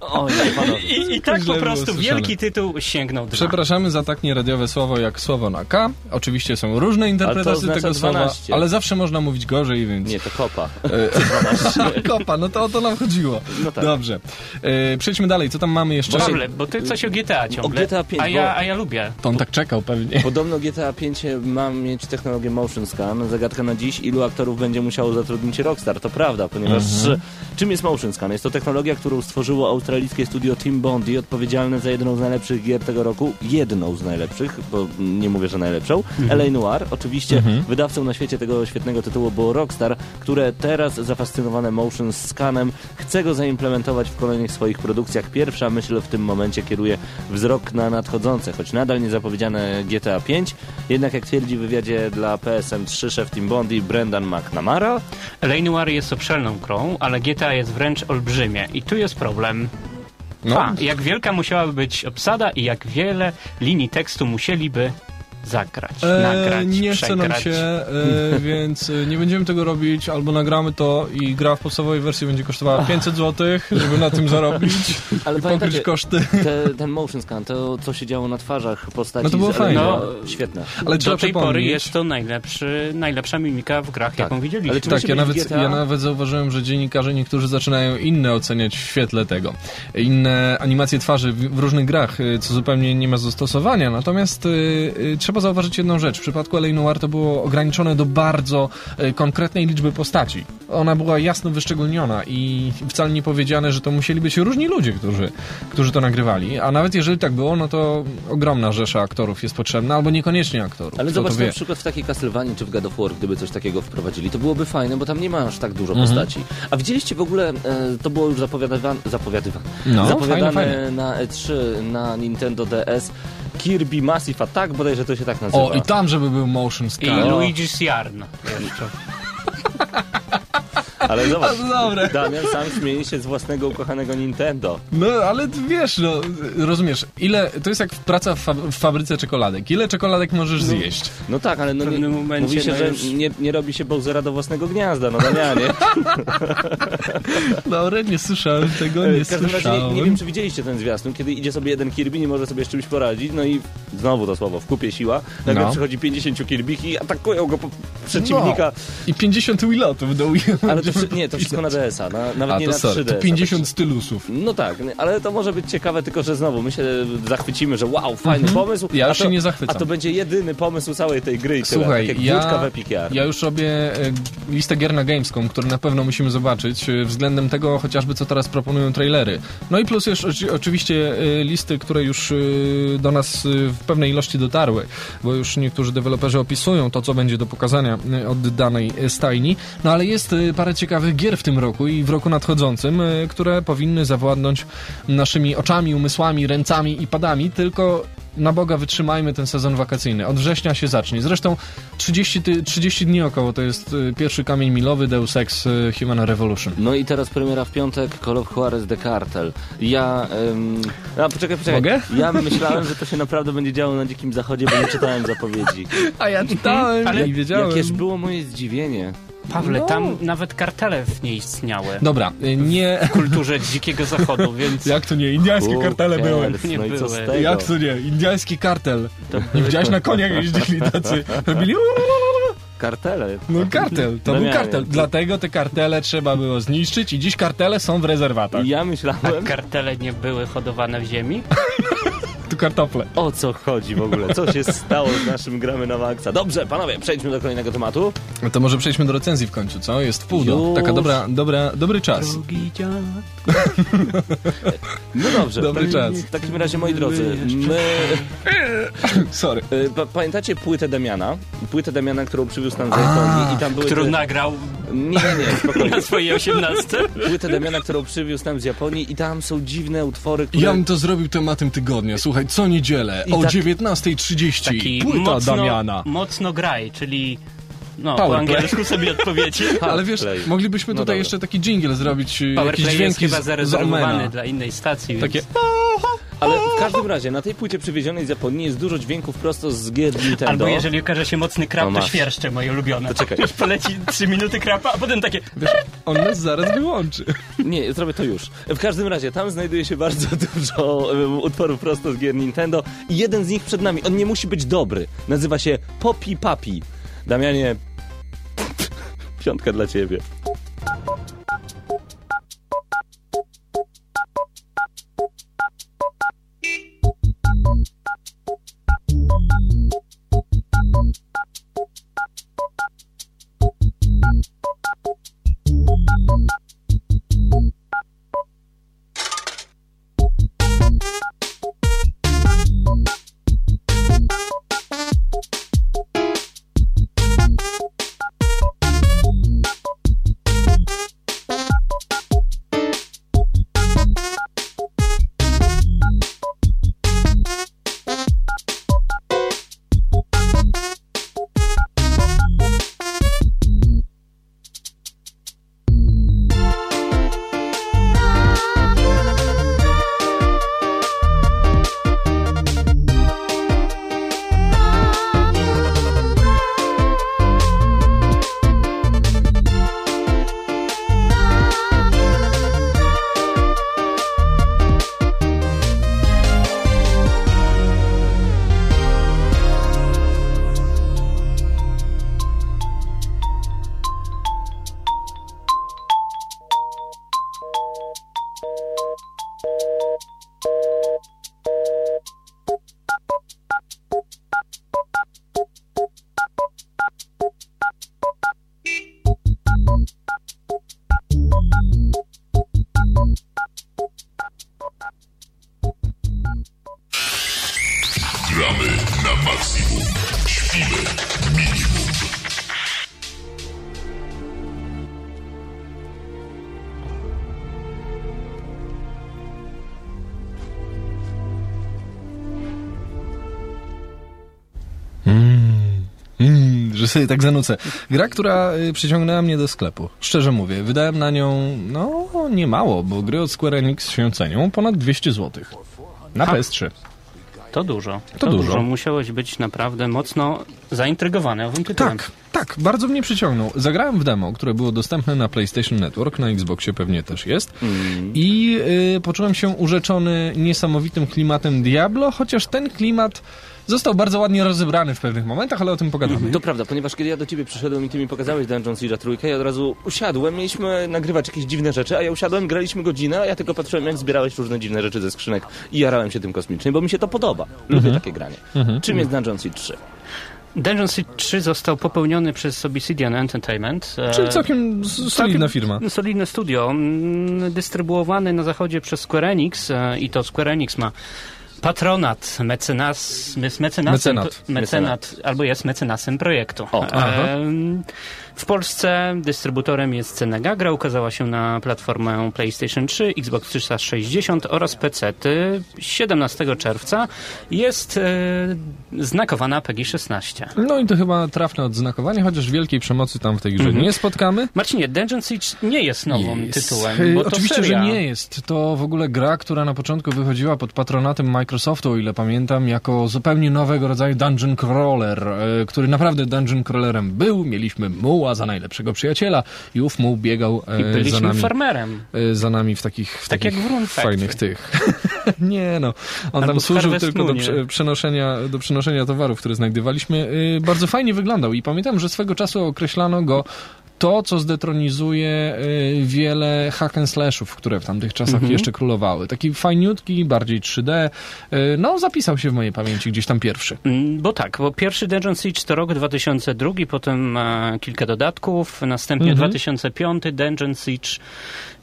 Oj, panowie. I, i tak po prostu wielki tytuł sięgnął dna. Przepraszamy za tak nieradiowe słowo jak słowo na K. Oczywiście są różne interpretacje tego 12. słowa, ale zawsze można mówić gorzej, więc... Nie, to kopa. Kopa, no to o to nam chodziło. No tak. Dobrze. E, przejdźmy dalej, co tam mamy jeszcze? Pawle, bo ty coś o GTA ciągle, O GTA 5, a, ja, a ja lubię. To on tak czekał pewnie. Podobno GTA 5 ma mieć technologię motion scan. Zagadka na dziś, ilu aktorów będzie musiało zatrudnić Rockstar. To prawda, ponieważ Mhm. czym jest motion scan? Jest to technologia, którą stworzyło australijskie studio Team Bondi, odpowiedzialne za jedną z najlepszych gier tego roku. Jedną z najlepszych, bo nie mówię, że najlepszą. Mhm. LA Noir. Oczywiście wydawcą na świecie tego świetnego tytułu było Rockstar, które teraz zafascynowane motion scanem chce go zaimplementować w kolejnych swoich produkcjach. Pierwsza myśl w tym momencie kieruje wzrok na nadchodzące, choć nadal nie zapowiedziane GTA 5. Jednak jak twierdzi w wywiadzie dla PSM 3 szef Team Bondi Brendan McNamara. Noir jest obszerną grą, ale GTA jest wręcz olbrzymie i tu jest problem. No, A, jak wielka musiałaby być obsada i jak wiele linii tekstu musieliby zagrać, E, nagrać, nie chce nam się, e, więc e, nie będziemy tego robić, albo nagramy to i gra w podstawowej wersji będzie kosztowała 500 zł, żeby na tym zarobić Ale i pokryć koszty. te, ten motion scan, to co się działo na twarzach postaci. No to było z fajne. No. Świetne. Ale trzeba Do tej pory jest to najlepszy, najlepsza mimika w grach, jaką widzieliśmy. Ale Tak, ja nawet, GTA? ja nawet zauważyłem, że dziennikarze niektórzy zaczynają inne oceniać w świetle tego. Inne animacje twarzy w, w różnych grach, y, co zupełnie nie ma zastosowania. Natomiast y, y, trzeba zauważyć jedną rzecz. W przypadku L.A. Noir to było ograniczone do bardzo y, konkretnej liczby postaci. Ona była jasno wyszczególniona i wcale nie powiedziane, że to musieli być różni ludzie, którzy, którzy to nagrywali. A nawet jeżeli tak było, no to ogromna rzesza aktorów jest potrzebna, albo niekoniecznie aktorów. Ale zobacz na przykład w takiej Castlevanii czy w God of War, gdyby coś takiego wprowadzili, to byłoby fajne, bo tam nie ma aż tak dużo Mhm. postaci. A widzieliście w ogóle, e, to było już zapowiadywane, zapowiadywane, No, zapowiadane fajne, fajne. na E3, na Nintendo DS, Kirby Massive Attack, bodajże to się tak nazywa. O, i tam, żeby był motion I scan. Luigi's Yarn jeszcze. Ale zobacz, dobre. Damian sam śmieje się z własnego ukochanego Nintendo. No, ale wiesz, no, rozumiesz, ile, to jest jak praca w, fa w fabryce czekoladek. Ile czekoladek możesz zjeść? No tak, ale no W nie, pewnym momencie, mówi się, no że już- nie, nie robi się Bowsera do własnego gniazda, no Damianie. Dobra, nie słyszałem tego, nie W każdym razie słyszałem. nie, nie wiem, czy widzieliście ten zwiastun, kiedy idzie sobie jeden Kirby, nie może sobie z czymś poradzić, no i znowu to słowo, w kupie siła, nagle No. przychodzi 50 Kirbiki i atakują go po przeciwnika, I 50 wilotów do ale to wszy- nie, to wszystko na DS-a, na, nawet A nie na sorry, 3DS. to 50 stylusów. No tak, ale to może być ciekawe, tylko że znowu my się zachwycimy, że wow, fajny pomysł. Mhm. Ja a już to, się nie zachwycam. A to będzie jedyny pomysł całej tej gry i tyle, Słuchaj, tak ja, ja już robię e, listę gier na Gamescom, które na pewno musimy zobaczyć, e, względem tego chociażby, co teraz proponują trailery. No i plus jeszcze oczy- oczywiście e, listy, które już do nas w pewnej ilości dotarły, bo już niektórzy deweloperzy opisują to, co będzie do pokazania od danej stajni. No ale jest parę ciekawych gier w tym roku i w roku nadchodzącym, e, które powinny zawładnąć naszymi oczami, umysłami, ręcami i padami, tylko na Boga wytrzymajmy ten sezon wakacyjny. Od września się zacznie. Zresztą 30, ty, 30 dni około to jest y, pierwszy kamień milowy Deus Ex y, Human Revolution. No i teraz premiera w piątek Call of Juarez The Cartel. Ja... Ym... A poczekaj, poczekaj. Mogę? Ja myślałem, że to się naprawdę będzie działo na Dzikim Zachodzie, bo nie czytałem zapowiedzi. A ja czytałem Ale i wiedziałem. Jakież było moje zdziwienie. Pawle, No. tam nawet kartele w nie istniały. Dobra, y, nie... W kulturze dzikiego zachodu, więc Jak to nie? Indiańskie kartele były. Nie No i co były. z tego? Jak to nie? Indiański kartel. Nie widziałeś na koniach jeździli tacy. Robili Kartele. no kartel, to był Damianie, kartel. to- Dlatego te kartele trzeba było zniszczyć i dziś kartele są w rezerwatach. Ja a myślałem, kartele nie były hodowane w ziemi? Kartofle. o co chodzi w ogóle, co się stało z naszym gramy na maksa. Dobrze, panowie, przejdźmy do kolejnego tematu. No to może przejdźmy do recenzji w końcu, co? Jest w pół do. Taka dobra, dobra, dobry czas. No dobrze. Dobry w, czas. W takim razie, moi drodzy, my... Sorry. y, pa, pamiętacie płytę Damiana? Płytę Damiana, którą przywiózł nam z Japonii i tam były... Którą te... nagrał Nie, nie, nie, spokojnie. na swojej osiemnastce? Płytę Damiana, którą przywiózł nam z Japonii i tam są dziwne utwory, które... Ja bym to zrobił tematem tygodnia. Słuchaj, co niedzielę I o tak- 19.30 Taki płyta mocno, Damiana. mocno graj, czyli no, po Powerplay. angielsku sobie odpowiecie. Ale wiesz, Powerplay. moglibyśmy No tutaj dobra. jeszcze taki jingle zrobić, e, jakieś Powerplay jest dźwięki chyba zarezerwowany dla innej stacji, więc... Takie Ale w każdym razie, na tej płycie przywiezionej z Japonii jest dużo dźwięków prosto z gier Nintendo. Albo jeżeli okaże się mocny krab, No to świerszcze moje ulubione. To czekaj. Już poleci 3 minuty krapa, a potem takie... Wiesz, on nas zaraz wyłączy. Nie, zrobię to już. W każdym razie, tam znajduje się bardzo dużo utworów prosto z gier Nintendo i jeden z nich przed nami. On nie musi być dobry. Nazywa się Poppy Papi. Damianie, piątka dla ciebie. Thank you. Że sobie tak zanucę. Gra, która y, przyciągnęła mnie do sklepu. Szczerze mówię, wydałem na nią, no, nie mało, bo gry od Square Enix się cenią ponad 200 zł. Na Ha. PS3. To dużo. To dużo. Musiałeś być naprawdę mocno zaintrygowany owym tytułem. Tak, tak, bardzo mnie przyciągnął. Zagrałem w demo, które było dostępne na PlayStation Network, na Xboxie pewnie też jest. I y, poczułem się urzeczony niesamowitym klimatem Diablo, chociaż ten klimat został bardzo ładnie rozebrany w pewnych momentach, ale o tym pogadamy. To prawda, ponieważ kiedy ja do ciebie przyszedłem i ty mi pokazałeś Dungeon Siege'a trójkę, ja od razu usiadłem, mieliśmy nagrywać jakieś dziwne rzeczy, a ja usiadłem, graliśmy godzinę, a ja tylko patrzyłem, jak zbierałeś różne dziwne rzeczy ze skrzynek i jarałem się tym kosmicznie, bo mi się to podoba. Lubię takie granie. Czym jest Dungeon Siege 3? Dungeon Siege 3 został popełniony przez Obsidian Entertainment. e, Czyli całkiem s- solidna firma. Solidne studio, dystrybuowany na zachodzie przez Square Enix e, i to Square Enix ma patronat, mecenas, jest mecenasem, Mecenat. mecenat, albo jest mecenasem projektu. O, aha. W Polsce dystrybutorem jest Cenega. Gra ukazała się na platformę PlayStation 3, Xbox 360 oraz PC. 17 czerwca jest e, znakowana PEGI 16. No i to chyba trafne odznakowanie, chociaż wielkiej przemocy tam w tej grze Mhm. nie spotkamy. Marcinie, Dungeon Siege nie jest nowym Jest. tytułem, bo to Oczywiście, seria. że nie jest. To w ogóle gra, która na początku wychodziła pod patronatem Microsoftu, o ile pamiętam, jako zupełnie nowego rodzaju dungeon crawler, e, który naprawdę dungeon crawlerem był. Mieliśmy muła za najlepszego przyjaciela i ów muł biegał e, I za byliśmy nami. farmerem. e, Za nami w takich, w Tak takich fajnych tych. nie no, on Albo tam służył tylko do prze, przenoszenia, do przenoszenia towarów, które znajdowaliśmy. Y, Bardzo fajnie wyglądał i pamiętam, że swego czasu określano go to, co zdetronizuje y, wiele hack and slashów, które w tamtych czasach Mhm. jeszcze królowały. Taki fajniutki, bardziej 3D. y, No, zapisał się w mojej pamięci gdzieś tam pierwszy. Mm, Bo tak, bo pierwszy Dungeon Siege to rok 2002, potem e, kilka dodatków, następnie Mhm. 2005 Dungeon Siege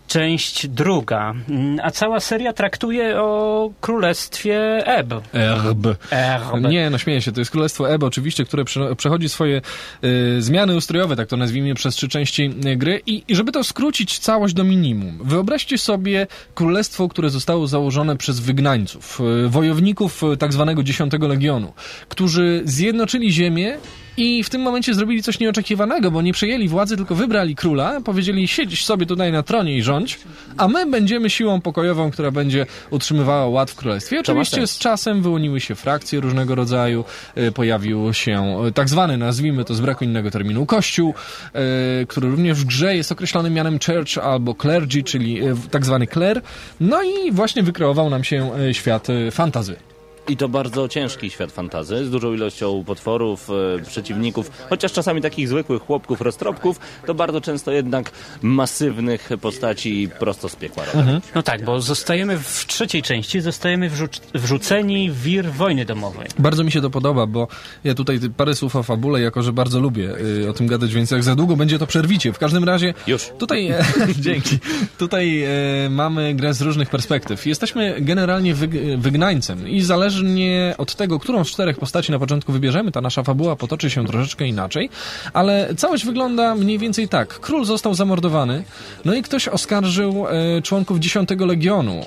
część druga. Mm, A cała seria traktuje o królestwie Eb. Erb. Erb. Nie, no śmieję się, to jest Królestwo Ebe oczywiście, które prze, przechodzi swoje y, zmiany ustrojowe, tak to nazwijmy, przez trzy części y, gry I, i żeby to skrócić całość do minimum, wyobraźcie sobie królestwo, które zostało założone przez wygnańców, y, wojowników y, tak zwanego dziesiątego Legionu, którzy zjednoczyli ziemię i w tym momencie zrobili coś nieoczekiwanego, bo nie przejęli władzy, tylko wybrali króla, powiedzieli siedź sobie tutaj na tronie i rządź, a my będziemy siłą pokojową, która będzie utrzymywała ład w królestwie. Oczywiście z czasem wyłoniły się frakcje różnego rodzaju, y, pojawił się y, tak zwany, nazwijmy to z braku innego terminu, kościół, y, który również w grze jest określony mianem church albo clergy, czyli tak zwany kler. No i właśnie wykreował nam się świat fantazy. I to bardzo ciężki świat fantazy, z dużą ilością potworów, e, przeciwników, chociaż czasami takich zwykłych chłopków, roztropków, to bardzo często jednak masywnych postaci prosto z piekła. robią. No tak, bo zostajemy w trzeciej części, zostajemy wrzuc- wrzuceni w wir wojny domowej. Bardzo mi się to podoba, bo ja tutaj parę słów o fabule, jako że bardzo lubię y, o tym gadać, więc jak za długo będzie to przerwicie. W każdym razie Już. tutaj, e, dzięki, tutaj e, mamy grę z różnych perspektyw. Jesteśmy generalnie wyg, wygnańcem i zależnie od tego, którą z czterech postaci na początku wybierzemy, ta nasza fabuła potoczy się troszeczkę inaczej, ale całość wygląda mniej więcej tak. Król został zamordowany, no i ktoś oskarżył e, członków dziesiątego Legionu.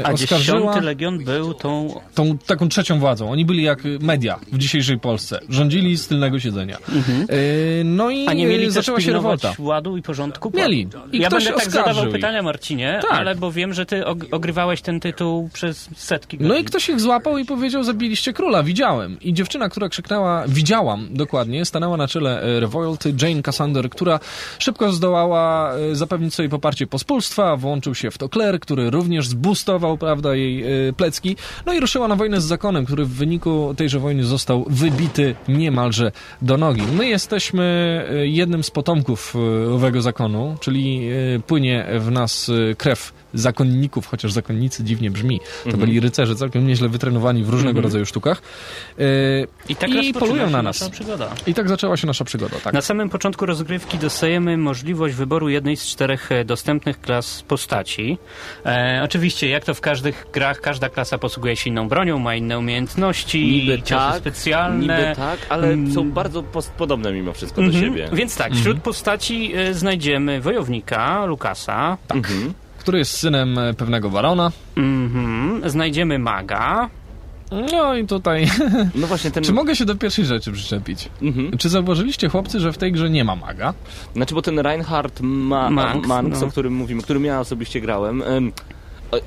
E, A oskarżyła dziesiąty legion był tą... tą taką trzecią władzą. Oni byli jak media w dzisiejszej Polsce. Rządzili z tylnego siedzenia. E, no i Mhm. A nie mieli zaczęła się rewolta. ładu i porządku? Mieli. I ja będę tak oskarżył zadawał pytania, Marcinie, Tak. ale bo wiem, że ty og- ogrywałeś ten tytuł przez setki godzin. No i ktoś ich złapał i powiedział, zabiliście króla, widziałem. I dziewczyna, która krzyknęła, widziałam dokładnie, stanęła na czele e, rewolty, Jane Cassander, która szybko zdołała e, zapewnić sobie poparcie pospólstwa, włączył się w to Claire, który również zbustował, prawda, jej e, plecki, no i ruszyła na wojnę z zakonem, który w wyniku tejże wojny został wybity niemalże do nogi. My jesteśmy jednym z potomków owego zakonu, czyli płynie w nas krew zakonników, chociaż zakonnicy dziwnie brzmi. To Mhm. byli rycerze całkiem nieźle wytrenowani w różnego rodzaju sztukach. E, I tak I polują na nasza nas. przygoda. I tak zaczęła się nasza przygoda, tak. Na samym początku rozgrywki dostajemy możliwość wyboru jednej z czterech e, dostępnych klas postaci. E, oczywiście, jak to w każdych grach, każda klasa posługuje się inną bronią, ma inne umiejętności, Niby tak, specjalne. niby tak, ale Mm. są bardzo podobne mimo wszystko do Mhm. siebie. Więc tak, wśród postaci e, znajdziemy wojownika, Lukasa, Mhm. Który jest synem e, pewnego barona. mhm. znajdziemy maga, No i tutaj... No właśnie ten... Czy mogę się do pierwszej rzeczy przyczepić? Mhm. Czy zauważyliście, chłopcy, że w tej grze nie ma maga? Znaczy, bo ten Reinhard Ma Manx, Manx, no. o którym mówimy, którym ja osobiście grałem,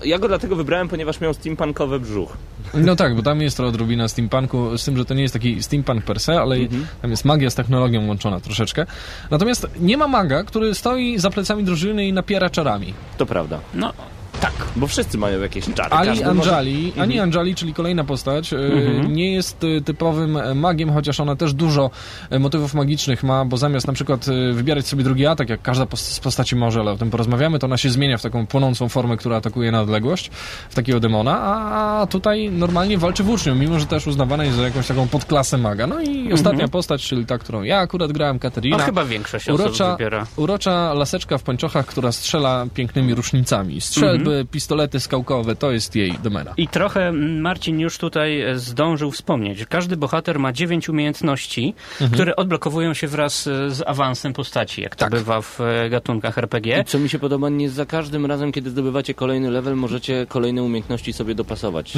ja go dlatego wybrałem, ponieważ miał steampunkowy brzuch. No tak, bo tam jest to odrobina steampunku, z tym, że to nie jest taki steampunk per se, ale tam jest magia z technologią łączona troszeczkę. Natomiast nie ma maga, który stoi za plecami drużyny i napiera czarami. To prawda. no tak. Bo wszyscy mają jakieś czary. Ali Każdy może- Anjali, Ani Anjali, czyli kolejna postać, e, nie jest e, typowym e, magiem, chociaż ona też dużo motywów magicznych ma, bo zamiast na przykład wybierać sobie drugi atak, jak każda z postaci może, ale o tym porozmawiamy, to ona się zmienia w taką płonącą formę, która atakuje na odległość, w takiego demona, a, tutaj normalnie walczy włócznią, mimo że też uznawana jest za jakąś taką podklasę maga. No i ostatnia postać, czyli ta, którą ja akurat grałem, Katerina. No chyba większość osób Urocza, wybiera. urocza laseczka w pończochach, która strzela pięknymi rusznicami. Strzelby, Mhm. Pistolety skałkowe, to jest jej domena. I trochę mm, Marcin już tutaj e, zdążył wspomnieć. Każdy bohater ma dziewięć umiejętności, które odblokowują się wraz e, z awansem postaci, jak to Tak. bywa w e, gatunkach RPG. I co mi się podoba, nie za każdym razem, kiedy zdobywacie kolejny level, możecie kolejne umiejętności sobie dopasować.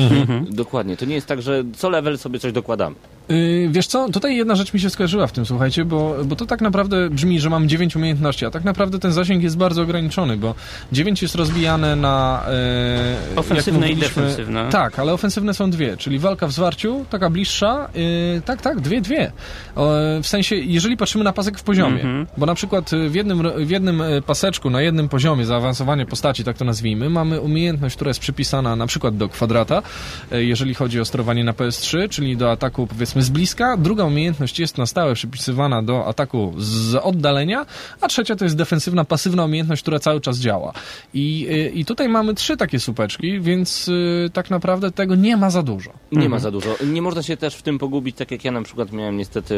Dokładnie. To nie jest tak, że co level sobie coś dokładamy. Yy, wiesz co, tutaj jedna rzecz mi się skojarzyła w tym, słuchajcie, bo, bo to tak naprawdę brzmi, że mam 9 umiejętności, a tak naprawdę ten zasięg jest bardzo ograniczony, bo 9 jest rozbijane na... Yy, Ofensywne jak i defensywne. Tak, ale ofensywne są dwie, czyli walka w zwarciu, taka bliższa, yy, tak, tak, dwie, dwie. W sensie, jeżeli patrzymy na pasek w poziomie, Mhm. bo na przykład y, w jednym, w jednym y, paseczku, na jednym poziomie zaawansowania postaci, tak to nazwijmy, mamy umiejętność, która jest przypisana na przykład do kwadrata, y, jeżeli chodzi o sterowanie na PS3, czyli do ataku powiedzmy z bliska. Druga umiejętność jest na stałe przypisywana do ataku z oddalenia, a trzecia to jest defensywna, pasywna umiejętność, która cały czas działa. I, y, i tutaj mamy trzy takie supeczki, więc y, tak naprawdę tego nie ma za dużo. Nie ma za dużo. Nie można się też w tym pogubić, tak jak ja na przykład miałem niestety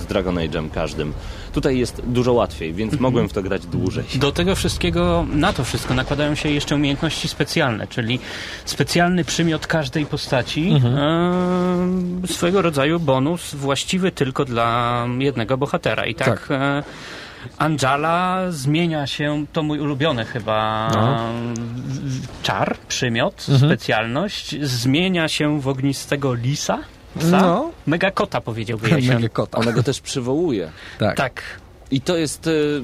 z Dragon Age'em każdym. Tutaj jest dużo łatwiej, więc mogłem w to grać dłużej. Do tego wszystkiego, na to wszystko nakładają się jeszcze umiejętności specjalne, czyli specjalny przymiot każdej postaci, e, swojego rodzaju bonus właściwy tylko dla jednego bohatera. I tak, Tak. E, Anjala zmienia się, to mój ulubiony chyba No. czar, przymiot, specjalność, zmienia się w ognistego lisa. Psa? No. Mega kota powiedziałby Jasian. Mega kota. Ona go też przywołuje. Tak. Tak. I to jest y,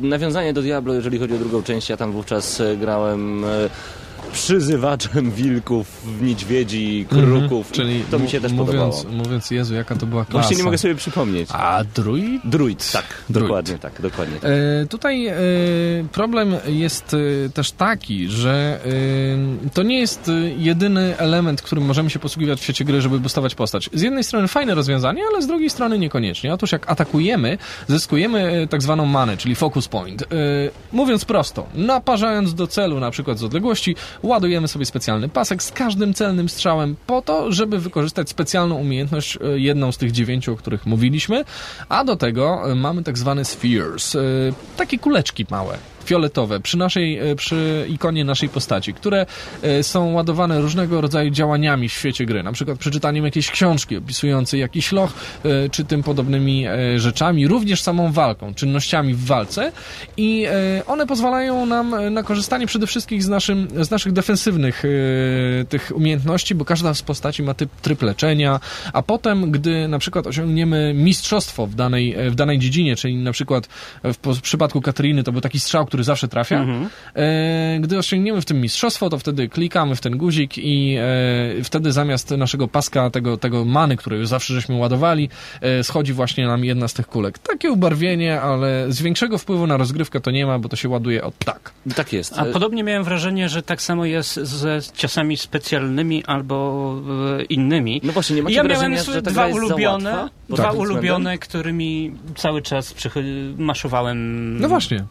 nawiązanie do Diablo, jeżeli chodzi o drugą część. Ja tam wówczas y, grałem y, przyzywaczem wilków, niedźwiedzi, kruków. Czyli to mi się też mówiąc, podobało. mówiąc, Jezu, jaka to była klasa. Właśnie nie mogę sobie przypomnieć. A druid? Druid, tak. Druid. Dokładnie tak, dokładnie tak. E, tutaj e, problem jest e, też taki, że e, to nie jest e, jedyny element, którym możemy się posługiwać w świecie gry, żeby boostować postać. Z jednej strony fajne rozwiązanie, ale z drugiej strony niekoniecznie. Otóż jak atakujemy, zyskujemy e, tak zwaną manę, czyli focus point. Mówiąc prosto, naparzając do celu, na przykład z odległości, ładujemy sobie specjalny pasek z każdym celnym strzałem po to, żeby wykorzystać specjalną umiejętność, e, jedną z tych dziewięciu, o których mówiliśmy, a do tego e, mamy tak zwane spheres, e, takie kuleczki małe. Fioletowe przy naszej, e, przy ikonie naszej postaci, które e, są ładowane różnego rodzaju działaniami w świecie gry, na przykład przeczytaniem jakiejś książki opisującej jakiś loch, e, czy tym podobnymi rzeczami, również samą walką, czynnościami w walce. I one pozwalają nam na korzystanie przede wszystkim z, naszym, z naszych defensywnych tych umiejętności, bo każda z postaci ma typ, tryb leczenia, a potem, gdy na przykład osiągniemy mistrzostwo w danej, w danej dziedzinie, czyli na przykład w, w przypadku Katariny to był taki strzał, który zawsze trafia, e, gdy osiągniemy w tym mistrzostwo, to wtedy klikamy w ten guzik i e, wtedy zamiast naszego paska, tego, tego many, który już zawsze żeśmy ładowali, e, schodzi właśnie nam jedna z tych kulek. Takie ubarwienie, ale z większego wpływu na rozgrywkę to nie ma, bo to się ładuje od tak. Tak jest. A podobnie miałem wrażenie, że tak samo jest ze ciosami specjalnymi albo innymi. No właśnie, nie macie ja wrażenia, miałem że ta dwa ulubione, dwa tym ulubione, którymi cały czas maszowałem. No właśnie.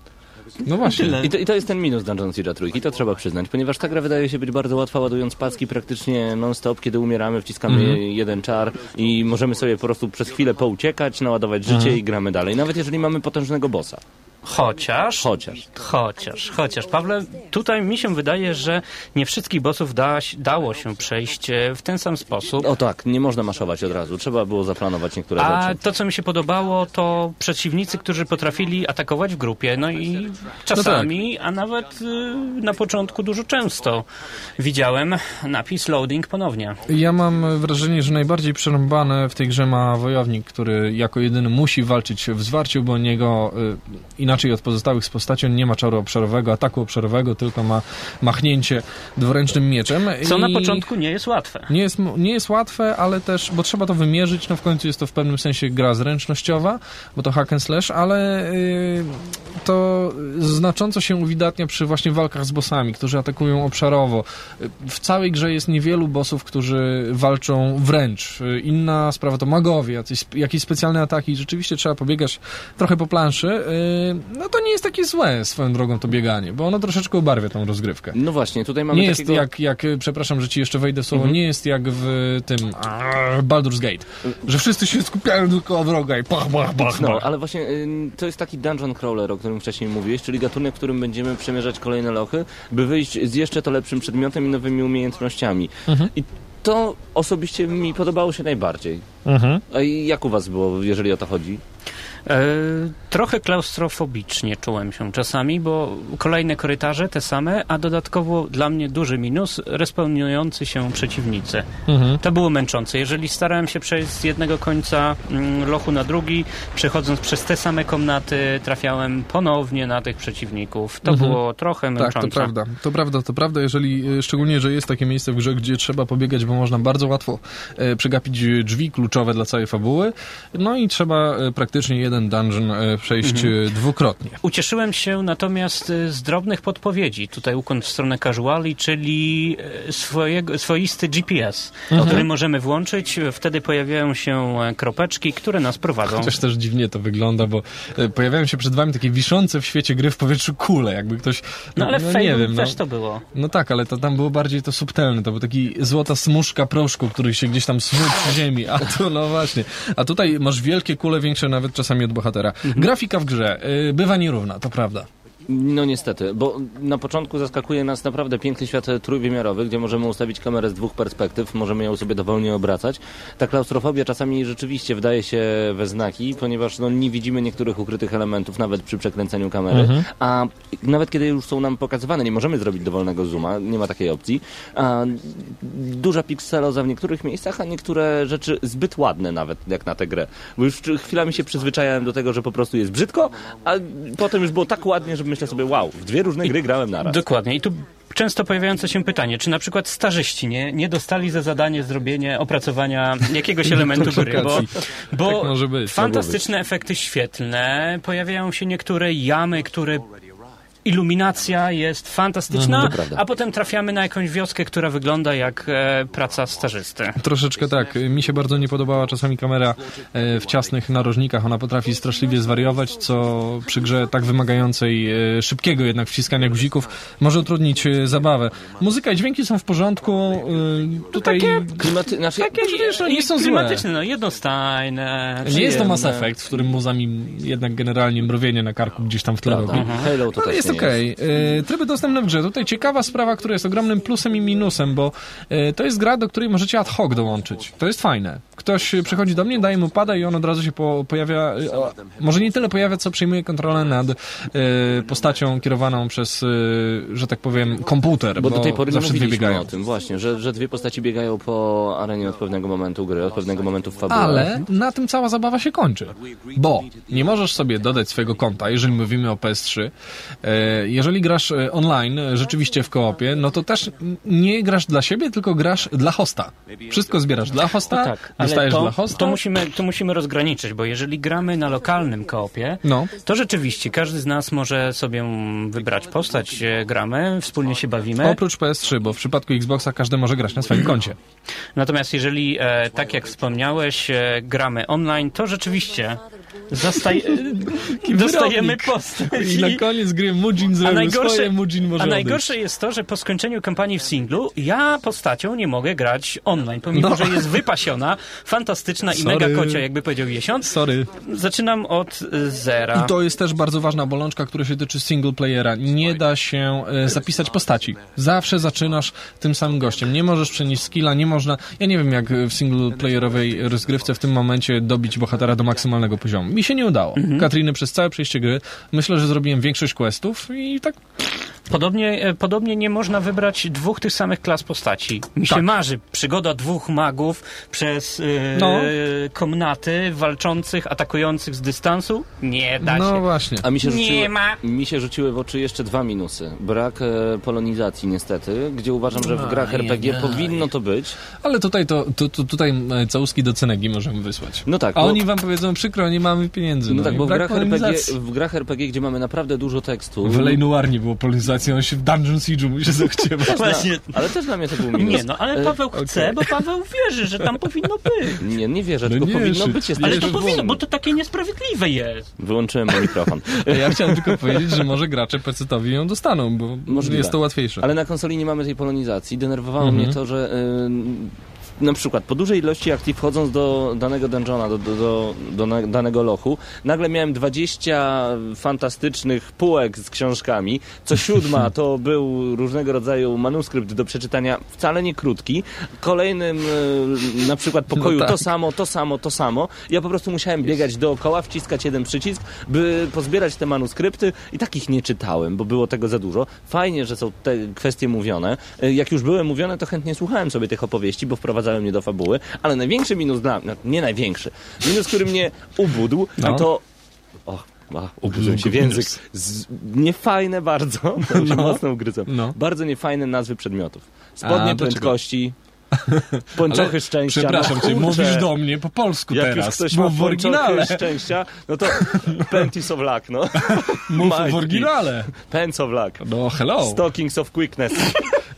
No właśnie. I to, I to jest ten minus Dungeon Siege'a trójki, to trzeba przyznać, ponieważ ta gra wydaje się być bardzo łatwa, ładując paski praktycznie non-stop, kiedy umieramy, wciskamy Mhm. jeden czar i możemy sobie po prostu przez chwilę pouciekać, naładować życie Mhm. i gramy dalej, nawet jeżeli mamy potężnego bossa. Chociaż, Chociaż. chociaż, chociaż, Pawle, tutaj mi się wydaje, że nie wszystkich bossów da, dało się przejść e, w ten sam sposób. O tak, nie można maszować od razu, trzeba było zaplanować niektóre A rzeczy. to, co mi się podobało, to przeciwnicy, którzy potrafili atakować w grupie. No i czasami, a nawet y, na początku dużo często widziałem napis loading ponownie. Ja mam wrażenie, że najbardziej przerąbane w tej grze ma wojownik, który jako jedyny musi walczyć w zwarciu, bo niego y, inaczej od pozostałych z postaci on nie ma czaru obszarowego, ataku obszarowego, tylko ma machnięcie dwuręcznym mieczem. Co na początku nie jest łatwe. Nie jest, nie jest łatwe, ale też, bo trzeba to wymierzyć, no w końcu jest to w pewnym sensie gra zręcznościowa, bo to hack and slash, ale y, to znacząco się uwidatnia przy właśnie walkach z bossami, którzy atakują obszarowo. Y, W całej grze jest niewielu bossów, którzy walczą wręcz. Y, Inna sprawa to magowie, jakieś specjalne ataki. Rzeczywiście trzeba pobiegać trochę po planszy. No to nie jest takie złe swoją drogą to bieganie, bo ono troszeczkę ubarwia tą rozgrywkę. No właśnie, tutaj mamy Nie jest takiego... jak, jak, y, przepraszam, że ci jeszcze wejdę w słowo, nie jest jak w tym a, Baldur's Gate, że wszyscy się skupiają tylko wroga i pach, pach, pach, No, ale właśnie y, to jest taki dungeon crawler, o którym wcześniej mówiłeś, czyli gatunek, w którym będziemy przemierzać kolejne lochy, by wyjść z jeszcze to lepszym przedmiotem i nowymi umiejętnościami. Mhm. I to osobiście mi podobało się najbardziej. Mhm. A i jak u was było, jeżeli o to chodzi? E, trochę klaustrofobicznie czułem się czasami, bo kolejne korytarze te same, a dodatkowo dla mnie duży minus respawnujący się przeciwnicy. Mhm. To było męczące. Jeżeli starałem się przejść z jednego końca mm, lochu na drugi, przechodząc przez te same komnaty, trafiałem ponownie na tych przeciwników. To Mhm. było trochę męczące. Tak, to prawda. To prawda, to prawda, jeżeli y, szczególnie, że jest takie miejsce w grze, gdzie trzeba pobiegać, bo można bardzo łatwo e, przegapić e, drzwi kluczowe dla całej fabuły. No i trzeba e, praktycznie jeden dungeon e, przejść Mhm. e, dwukrotnie. Ucieszyłem się natomiast y, z drobnych podpowiedzi. Tutaj ukłon w stronę casuali, czyli swojego, swoisty GPS, który możemy włączyć. Wtedy pojawiają się e, kropeczki, które nas prowadzą. Chociaż też dziwnie to wygląda, bo e, pojawiają się przed wami takie wiszące w świecie gry w powietrzu kule, jakby ktoś... No ale w nie Fable wiem, no. też to było. No tak, ale to tam było bardziej to subtelne, to był taki złota smuszka proszku, który się gdzieś tam snuł przy ziemi, a tu no właśnie, a tutaj masz wielkie kule, większe nawet czasami od bohatera. Grafika w grze y, bywa nierówna, to prawda. No niestety, bo na początku zaskakuje nas naprawdę piękny świat trójwymiarowy, gdzie możemy ustawić kamerę z dwóch perspektyw, możemy ją sobie dowolnie obracać. Ta klaustrofobia czasami rzeczywiście wdaje się we znaki, ponieważ no, nie widzimy niektórych ukrytych elementów, nawet przy przekręceniu kamery, a nawet kiedy już są nam pokazywane, nie możemy zrobić dowolnego zooma, nie ma takiej opcji, a duża pikseloza w niektórych miejscach, a niektóre rzeczy zbyt ładne nawet, jak na tę grę. Bo już chwilami się przyzwyczajałem do tego, że po prostu jest brzydko, a potem już było tak ładnie, że myślę sobie, wow, w dwie różne gry grałem naraz. Dokładnie. I tu często pojawiające się pytanie, czy na przykład starzyści nie, nie dostali za zadanie zrobienie opracowania jakiegoś elementu gry, bo, bo Tak fantastyczne efekty świetlne, pojawiają się niektóre jamy, które iluminacja jest fantastyczna, Mhm, to prawda. a potem trafiamy na jakąś wioskę, która wygląda jak e, praca stażysty. Troszeczkę tak. Mi się bardzo nie podobała czasami kamera e, w ciasnych narożnikach. Ona potrafi straszliwie zwariować, co przy grze tak wymagającej e, szybkiego jednak wciskania guzików może utrudnić e, zabawę. Muzyka i dźwięki są w porządku. e, Tutaj Klimaty, znaczy, Takie, wiesz, no, nie są złe. klimatyczne, no, jednostajne. nie jest to Mass. Effect, w którym muzami jednak generalnie mrowienie na karku gdzieś tam w tle robi. Halo to Ale też jest okej. E, Tryby dostępne w grze. Tutaj ciekawa sprawa, która jest ogromnym plusem i minusem, bo e, to jest gra, do której możecie ad hoc dołączyć. To jest fajne. Ktoś przychodzi do mnie, daje mu pada i on od razu się po, pojawia, e, może nie tyle pojawia, co przejmuje kontrolę nad postacią kierowaną przez, że tak powiem, komputer, Bo do tej pory zawsze dwie biegają. o tym właśnie, że, że dwie postaci biegają po arenie od pewnego momentu gry, od pewnego momentu w fabule. Ale na tym cała zabawa się kończy. Bo nie możesz sobie dodać swojego konta, jeżeli mówimy o PS3. Jeżeli grasz e, online, e, rzeczywiście w koopie, no to też nie grasz dla siebie, tylko grasz dla hosta. Wszystko zbierasz dla hosta, Tak, ale dostajesz to, dla hosta. to, musimy, to musimy rozgraniczyć, bo jeżeli gramy na lokalnym koopie, No. to rzeczywiście każdy z nas może sobie wybrać postać, gramy, wspólnie się bawimy. Oprócz PS3, bo w przypadku Xboxa każdy może grać na swoim koncie. Natomiast jeżeli, e, tak jak wspomniałeś, gramy online, to rzeczywiście Zastaj... dostajemy postać. I na koniec gry Mujin zrobił swoje, Mujin może a odejść. najgorsze jest to, że po skończeniu kampanii w singlu ja postacią nie mogę grać online, pomimo, No. że jest wypasiona, fantastyczna i Sorry. mega kocia, jakby powiedział Jesiąc. Sorry. Zaczynam od y, zera. I to jest też bardzo ważna bolączka, która się tyczy single playera. Nie da się e, zapisać postaci. Zawsze zaczynasz tym samym gościem. Nie możesz przenieść skilla, nie można... Ja nie wiem, jak w single playerowej rozgrywce w tym momencie dobić bohatera do maksymalnego poziomu. Mi się nie udało. Katriny przez całe przejście gry myślę, że zrobiłem większość questów i tak Podobnie, e, podobnie nie można wybrać dwóch tych samych klas postaci. Mi się Tak. marzy przygoda dwóch magów przez e, No. komnaty walczących, atakujących z dystansu. Nie da No się. właśnie. A mi się, Nie rzuciły, ma. mi się rzuciły w oczy jeszcze dwa minusy. Brak e, polonizacji niestety, gdzie uważam, że w grach RPG powinno to być. Ale tutaj to, to, to tutaj e, całuski do Cenegi możemy wysłać. No tak, A bo- oni wam powiedzą, przykro, nie mamy pieniędzy. No tak, i bo w grach, RPG, w grach RPG, gdzie mamy naprawdę dużo tekstu... W Lej Noir nie było polonizacji, on się w Dungeon Siege'u mu się zachciewa. Właśnie. Ale też dla mnie to był minus. Nie, no ale E, Paweł chce, bo Paweł wierzy, że tam powinno być. Nie, nie wierzę, No tylko nie, powinno być. Jest Ale to powinno, bo to takie niesprawiedliwe jest. Wyłączyłem mikrofon. Ja chciałem tylko powiedzieć, że może gracze PC-towi ją dostaną, bo Możliwe. jest to łatwiejsze. Ale na konsoli nie mamy tej polonizacji. Denerwowało Mhm. mnie to, że y, na przykład po dużej ilości akcji wchodząc do danego dungeona, do, do, do, do danego lochu, nagle miałem 20 fantastycznych półek z książkami. Co siódma to był różnego rodzaju manuskrypt do przeczytania, wcale nie krótki. Kolejnym y, na przykład pokoju No tak. to samo, to samo, to samo. Ja po prostu musiałem biegać dookoła, wciskać jeden przycisk, by pozbierać te manuskrypty i takich nie czytałem, bo było tego za dużo. Fajnie, że są te kwestie mówione. Y, Jak już były mówione, to chętnie słuchałem sobie tych opowieści, bo wprowadzały mnie do fabuły, ale największy minus dla mnie, nie największy, minus, który mnie ubudł, No. to... O, a, uburzyłem się w język. Z, niefajne bardzo, No. mocno ugryzłem. No. Bardzo niefajne nazwy przedmiotów. Spodnie A, prędkości, pończochy szczęścia. Przepraszam no, cię, mówisz do mnie po polsku Jak teraz. już ktoś Mów ma w oryginale. szczęścia, no to Panties of Luck, no. Mów w oryginale. Pants of Luck. No hello. Stockings of Quickness.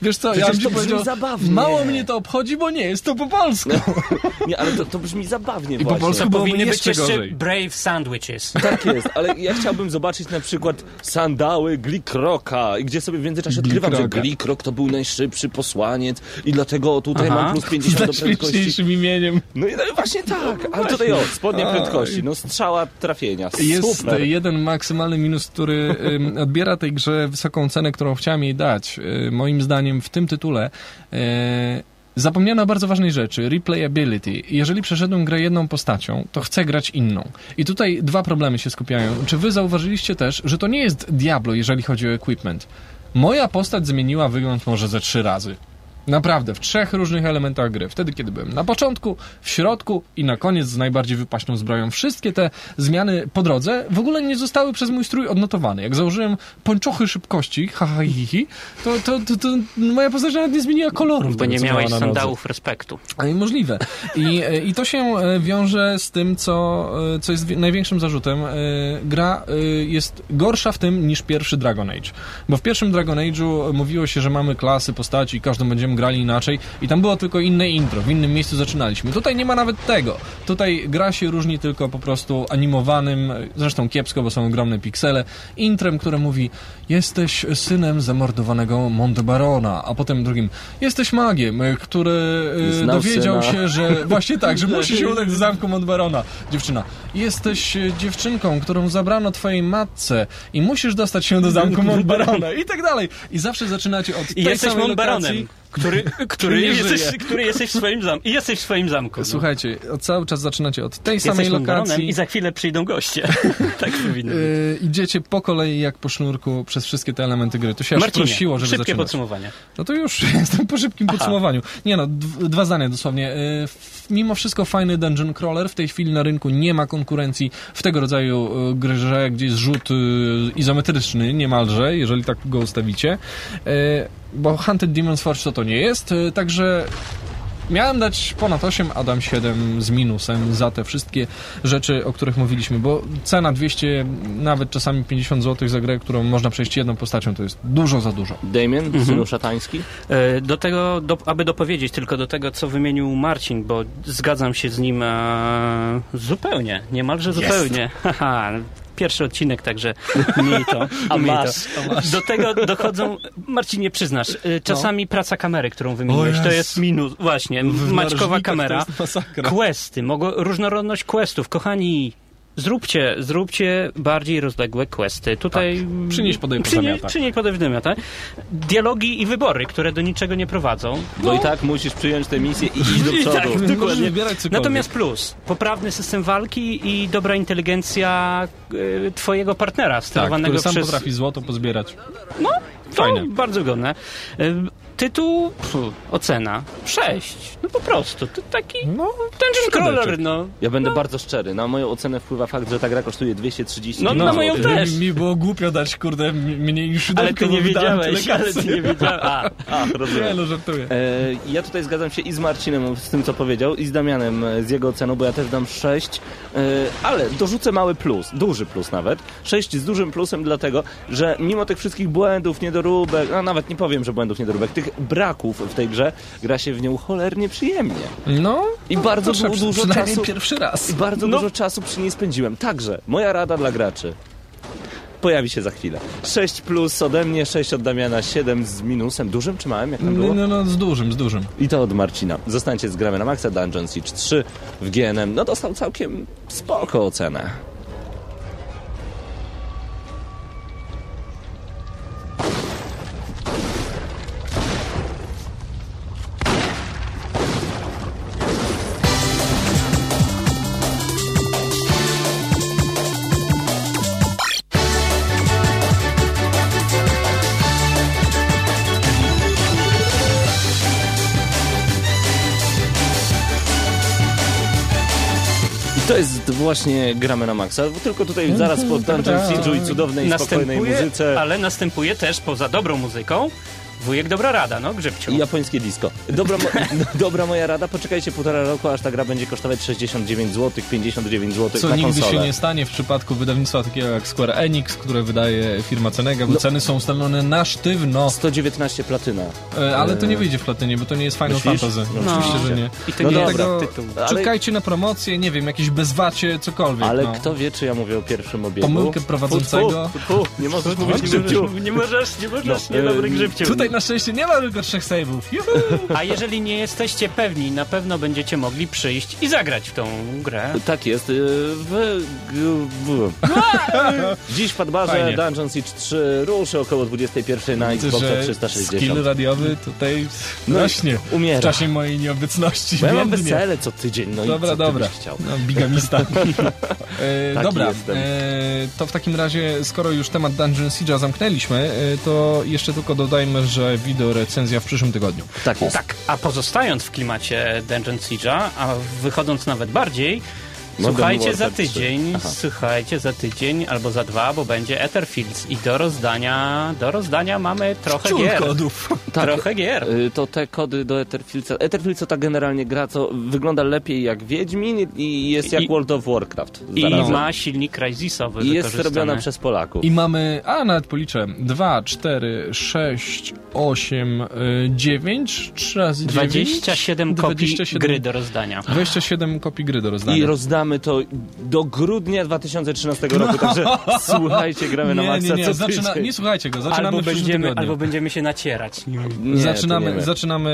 Wiesz co, ja Przecież bym ci to brzmi powiedział, zabawnie. mało mnie to obchodzi, bo nie jest to po polsku. Nie, ale to, to brzmi zabawnie po właśnie. polsku To byłoby powinny być jeszcze gorzej. Brave Sandwiches. Tak jest, ale ja chciałbym zobaczyć na przykład sandały Glikroka, i gdzie sobie w międzyczasie odkrywam, że. Glikrok to był najszybszy posłaniec i dlatego tutaj Aha. mam plus 50 Z do prędkości. najśmieszniejszym imieniem. No i no, właśnie tak, ale tutaj o, spodnie Oj. prędkości, no strzała trafienia, Jest super. jeden maksymalny minus, który odbiera tej grze wysoką cenę, którą chciałem jej dać. Y, moim zdaniem w tym tytule y, zapomniano o bardzo ważnej rzeczy, replayability. Jeżeli przeszedłem grę jedną postacią, to chcę grać inną. I tutaj dwa problemy się skupiają. Czy wy zauważyliście też, że to nie jest Diablo, jeżeli chodzi o equipment? Moja postać zmieniła wygląd może ze trzy razy. Naprawdę, w trzech różnych elementach gry. Wtedy, kiedy byłem na początku, w środku i na koniec z najbardziej wypaśną zbroją. Wszystkie te zmiany po drodze w ogóle nie zostały przez mój strój odnotowane. Jak założyłem pończochy szybkości, ha, ha, hi, hi, to, to, to, to moja postać nawet nie zmieniła kolorów. Bo tego, nie co miałeś sandałów respektu. Ale możliwe. I, I to się e, wiąże z tym, co, e, co jest wi- największym zarzutem. E, Gra jest gorsza w tym niż pierwszy Dragon Age. Bo w pierwszym Dragon Age'u mówiło się, że mamy klasy, postaci i każdą będziemy grali inaczej i tam było tylko inne intro, w innym miejscu zaczynaliśmy. Tutaj nie ma nawet tego. Tutaj gra się różni tylko po prostu animowanym, zresztą kiepsko, bo są ogromne piksele, intrem, które mówi jesteś synem zamordowanego Montebarona, a potem drugim jesteś magiem, który e, Znał dowiedział syna. się, że właśnie tak, że musi się udać do zamku Montbarona. Dziewczyna, jesteś dziewczynką, którą zabrano twojej matce i musisz dostać się do zamku Montbarona i tak dalej. I zawsze zaczynacie od I tej jesteś samej Montbaronem, lokacji. który, który, nie jesteś, żyje. który jesteś w swoim zamku. I jesteś w swoim zamku. No. Słuchajcie, od cały czas zaczynacie od tej Jesteś samej lokacji. i za chwilę przyjdą goście. tak powinno być. Yy, idziecie po kolei jak po sznurku przez wszystkie te elementy gry. To się aż Marcinie, prosiło, żeby szybkie zaczynać. podsumowanie. No to już jestem po szybkim podsumowaniu. Nie no, dwa zdania dosłownie. Yy, f- mimo wszystko fajny dungeon crawler. W tej chwili na rynku nie ma konkurencji w tego rodzaju yy, grze, gdzie jest rzut yy, izometryczny niemalże, jeżeli tak go ustawicie. Yy, bo Hunted Demon's Forge to to nie jest, także Miałem dać ponad 8, a dam 7 z minusem za te wszystkie rzeczy, o których mówiliśmy, bo cena 200, nawet czasami 50 zł za grę, którą można przejść jedną postacią, to jest dużo za dużo. Damien, synu szatański? E, Do tego, do, aby dopowiedzieć tylko do tego, co wymienił Marcin, bo zgadzam się z nim e, zupełnie, niemalże zupełnie. Haha, pierwszy odcinek, także miej to. A masz, to. Do tego dochodzą, Marcinie, przyznasz, e, czasami praca kamery, którą wymieniłeś, to jest minus, właśnie, W maćkowa kamera. Questy, mogą, różnorodność questów, kochani. Zróbcie, zróbcie bardziej rozległe questy. Tutaj Tak. Przynieś, podaj, Przynie, pozamiataj. przynieś podaj w dymiotę. Dialogi i wybory, które do niczego nie prowadzą. Bo i tak musisz przyjąć tę misję i iść do tak, przodu. Dokładnie. cokolwiek. Natomiast plus, poprawny system walki i dobra inteligencja e, twojego partnera, tak, sterowanego który sam przez... potrafi złoto pozbierać. To Fajne. bardzo godne. E, Tytuł, pfu, ocena, 6. No po prostu, to taki No, dungeon crawler, no. Ja będę bardzo szczery. Na moją ocenę wpływa fakt, że ta gra kosztuje 230 No, na moją złotych. też. Mi, mi było głupio dać, kurde, mniej niż Ale ty nie wiedziałeś, ale ale ty nie wiedziałeś. A, A, Nie, rozumiem. no żartuję. E, ja tutaj zgadzam się i z Marcinem z tym, co powiedział, i z Damianem e, z jego oceną, bo ja też dam 6, e, ale dorzucę mały plus, duży plus nawet. 6 z dużym plusem dlatego, że mimo tych wszystkich błędów, niedoróbek, no nawet nie powiem, że błędów, niedoróbek, tych braków w tej grze, gra się w nią cholernie przyjemnie. No, I bardzo proszę, du- dużo czasu... pierwszy raz. I bardzo No. dużo czasu przy niej spędziłem. Także, moja rada dla graczy. Pojawi się za chwilę. 6 plus ode mnie, 6 od Damiana, 7 z minusem. Dużym czy małym? Jak tam No, było? no, no, z dużym, z dużym. I to od Marcina. Zostańcie z gramy na Maxa Dungeon Siege 3 w GNM. No dostał całkiem spoko ocenę. To jest właśnie gramy na Maxa, bo tylko tutaj zaraz po Dungeon Siege'u i cudownej, spokojnej następuje, muzyce. ale następuje też poza dobrą muzyką wujek dobra rada, no Grzybciu. i japońskie disco. Dobra, mo- no, dobra moja rada, poczekajcie półtora roku, aż ta gra będzie kosztować 69 zł, 59 zł Co na nigdy konsolę. się nie stanie w przypadku wydawnictwa takiego jak Square Enix, które wydaje firma Cenega, bo No. ceny są ustalone na sztywno. 119 platyna. E, ale to nie wyjdzie w platynie, bo to nie jest Final myślisz? Fantasy. No, Oczywiście, że nie. I to No nie dobra. tytuł. Ale- czekajcie na promocję, nie wiem, jakieś bezwacie, cokolwiek. Ale no. kto wie, czy ja mówię o pierwszym obiegu? Pomyłkę prowadzącego. Fu, fu, fu, nie możesz mówić Grzybciu. Nie możesz, nie możesz, No, niedobry em, Grzybciu. Tutaj na szczęście nie ma tylko trzech save'ów. A jeżeli nie jesteście pewni, na pewno będziecie mogli przyjść i zagrać w tą grę. Tak jest. y, W. Dziś w Padbarze Fajnie. Dungeon Siege 3 ruszy około 21 na Xboxa że 360. skill radiowy tutaj No, rośnie umiera. w czasie mojej nieobecności. Bo ja mam wesele co tydzień, no i Dobra, co ty dobra. chciał? No, bigamista. e, Taki dobra, e, to w takim razie, skoro już temat Dungeon Siege'a zamknęliśmy, e, to jeszcze tylko dodajmy, że wideo recenzja w przyszłym tygodniu. Tak jest. Tak, a pozostając w klimacie Dungeon Siege'a, a wychodząc nawet bardziej, słuchajcie za Warfare 3. tydzień, słuchajcie za tydzień albo za dwa, bo będzie Etherfields i do rozdania, do rozdania mamy trochę Ciul gier. kodów. Tak. Trochę gier. Y, To te kody do Etherfieldsa. Etherfield to ta generalnie gra, co wygląda lepiej jak Wiedźmin i jest jak I- World of Warcraft. I zarazem. ma silnik Crysisowy I jest robiona przez Polaków. I mamy, a nawet policzę, 2, 4, 6, 8, 9, 3 razy 9. 27 kopii 27 gry do rozdania. 27 kopii gry do rozdania. I rozdamy to do grudnia 2013 roku, także słuchajcie, gramy na maksa nie, nie, co zaczyna, nie słuchajcie go, zaczynamy Albo w przyszłym będziemy, tygodniu. albo będziemy się nacierać. Nie, zaczynamy nie zaczynamy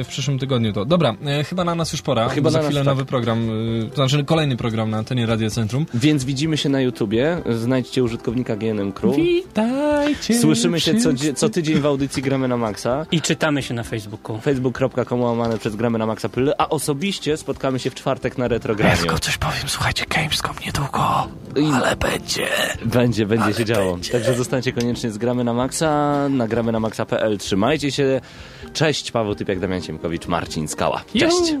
e, w przyszłym tygodniu to. Dobra, e, chyba na nas już pora. Chyba za na nas, chwilę tak. nowy program, e, to znaczy kolejny program na antenie Radia Centrum. Więc widzimy się na YouTubie, znajdźcie użytkownika GNM Crew. Witajcie. Słyszymy się co, co tydzień w audycji Gramy na Maxa. I czytamy się na Facebooku. facebook.com łamane przez Gramy na Maxa.pl, a osobiście spotkamy się w czwartek na Retrograniu. Coś powiem, słuchajcie, Gamescom niedługo, ale będzie. Będzie, będzie się działo. Także zostańcie koniecznie z Gramy na Maxa, na gramy na maxa.pl. Trzymajcie się. Cześć, Paweł Typiak, Damian Ciemkowicz, Marcin Skała. Cześć!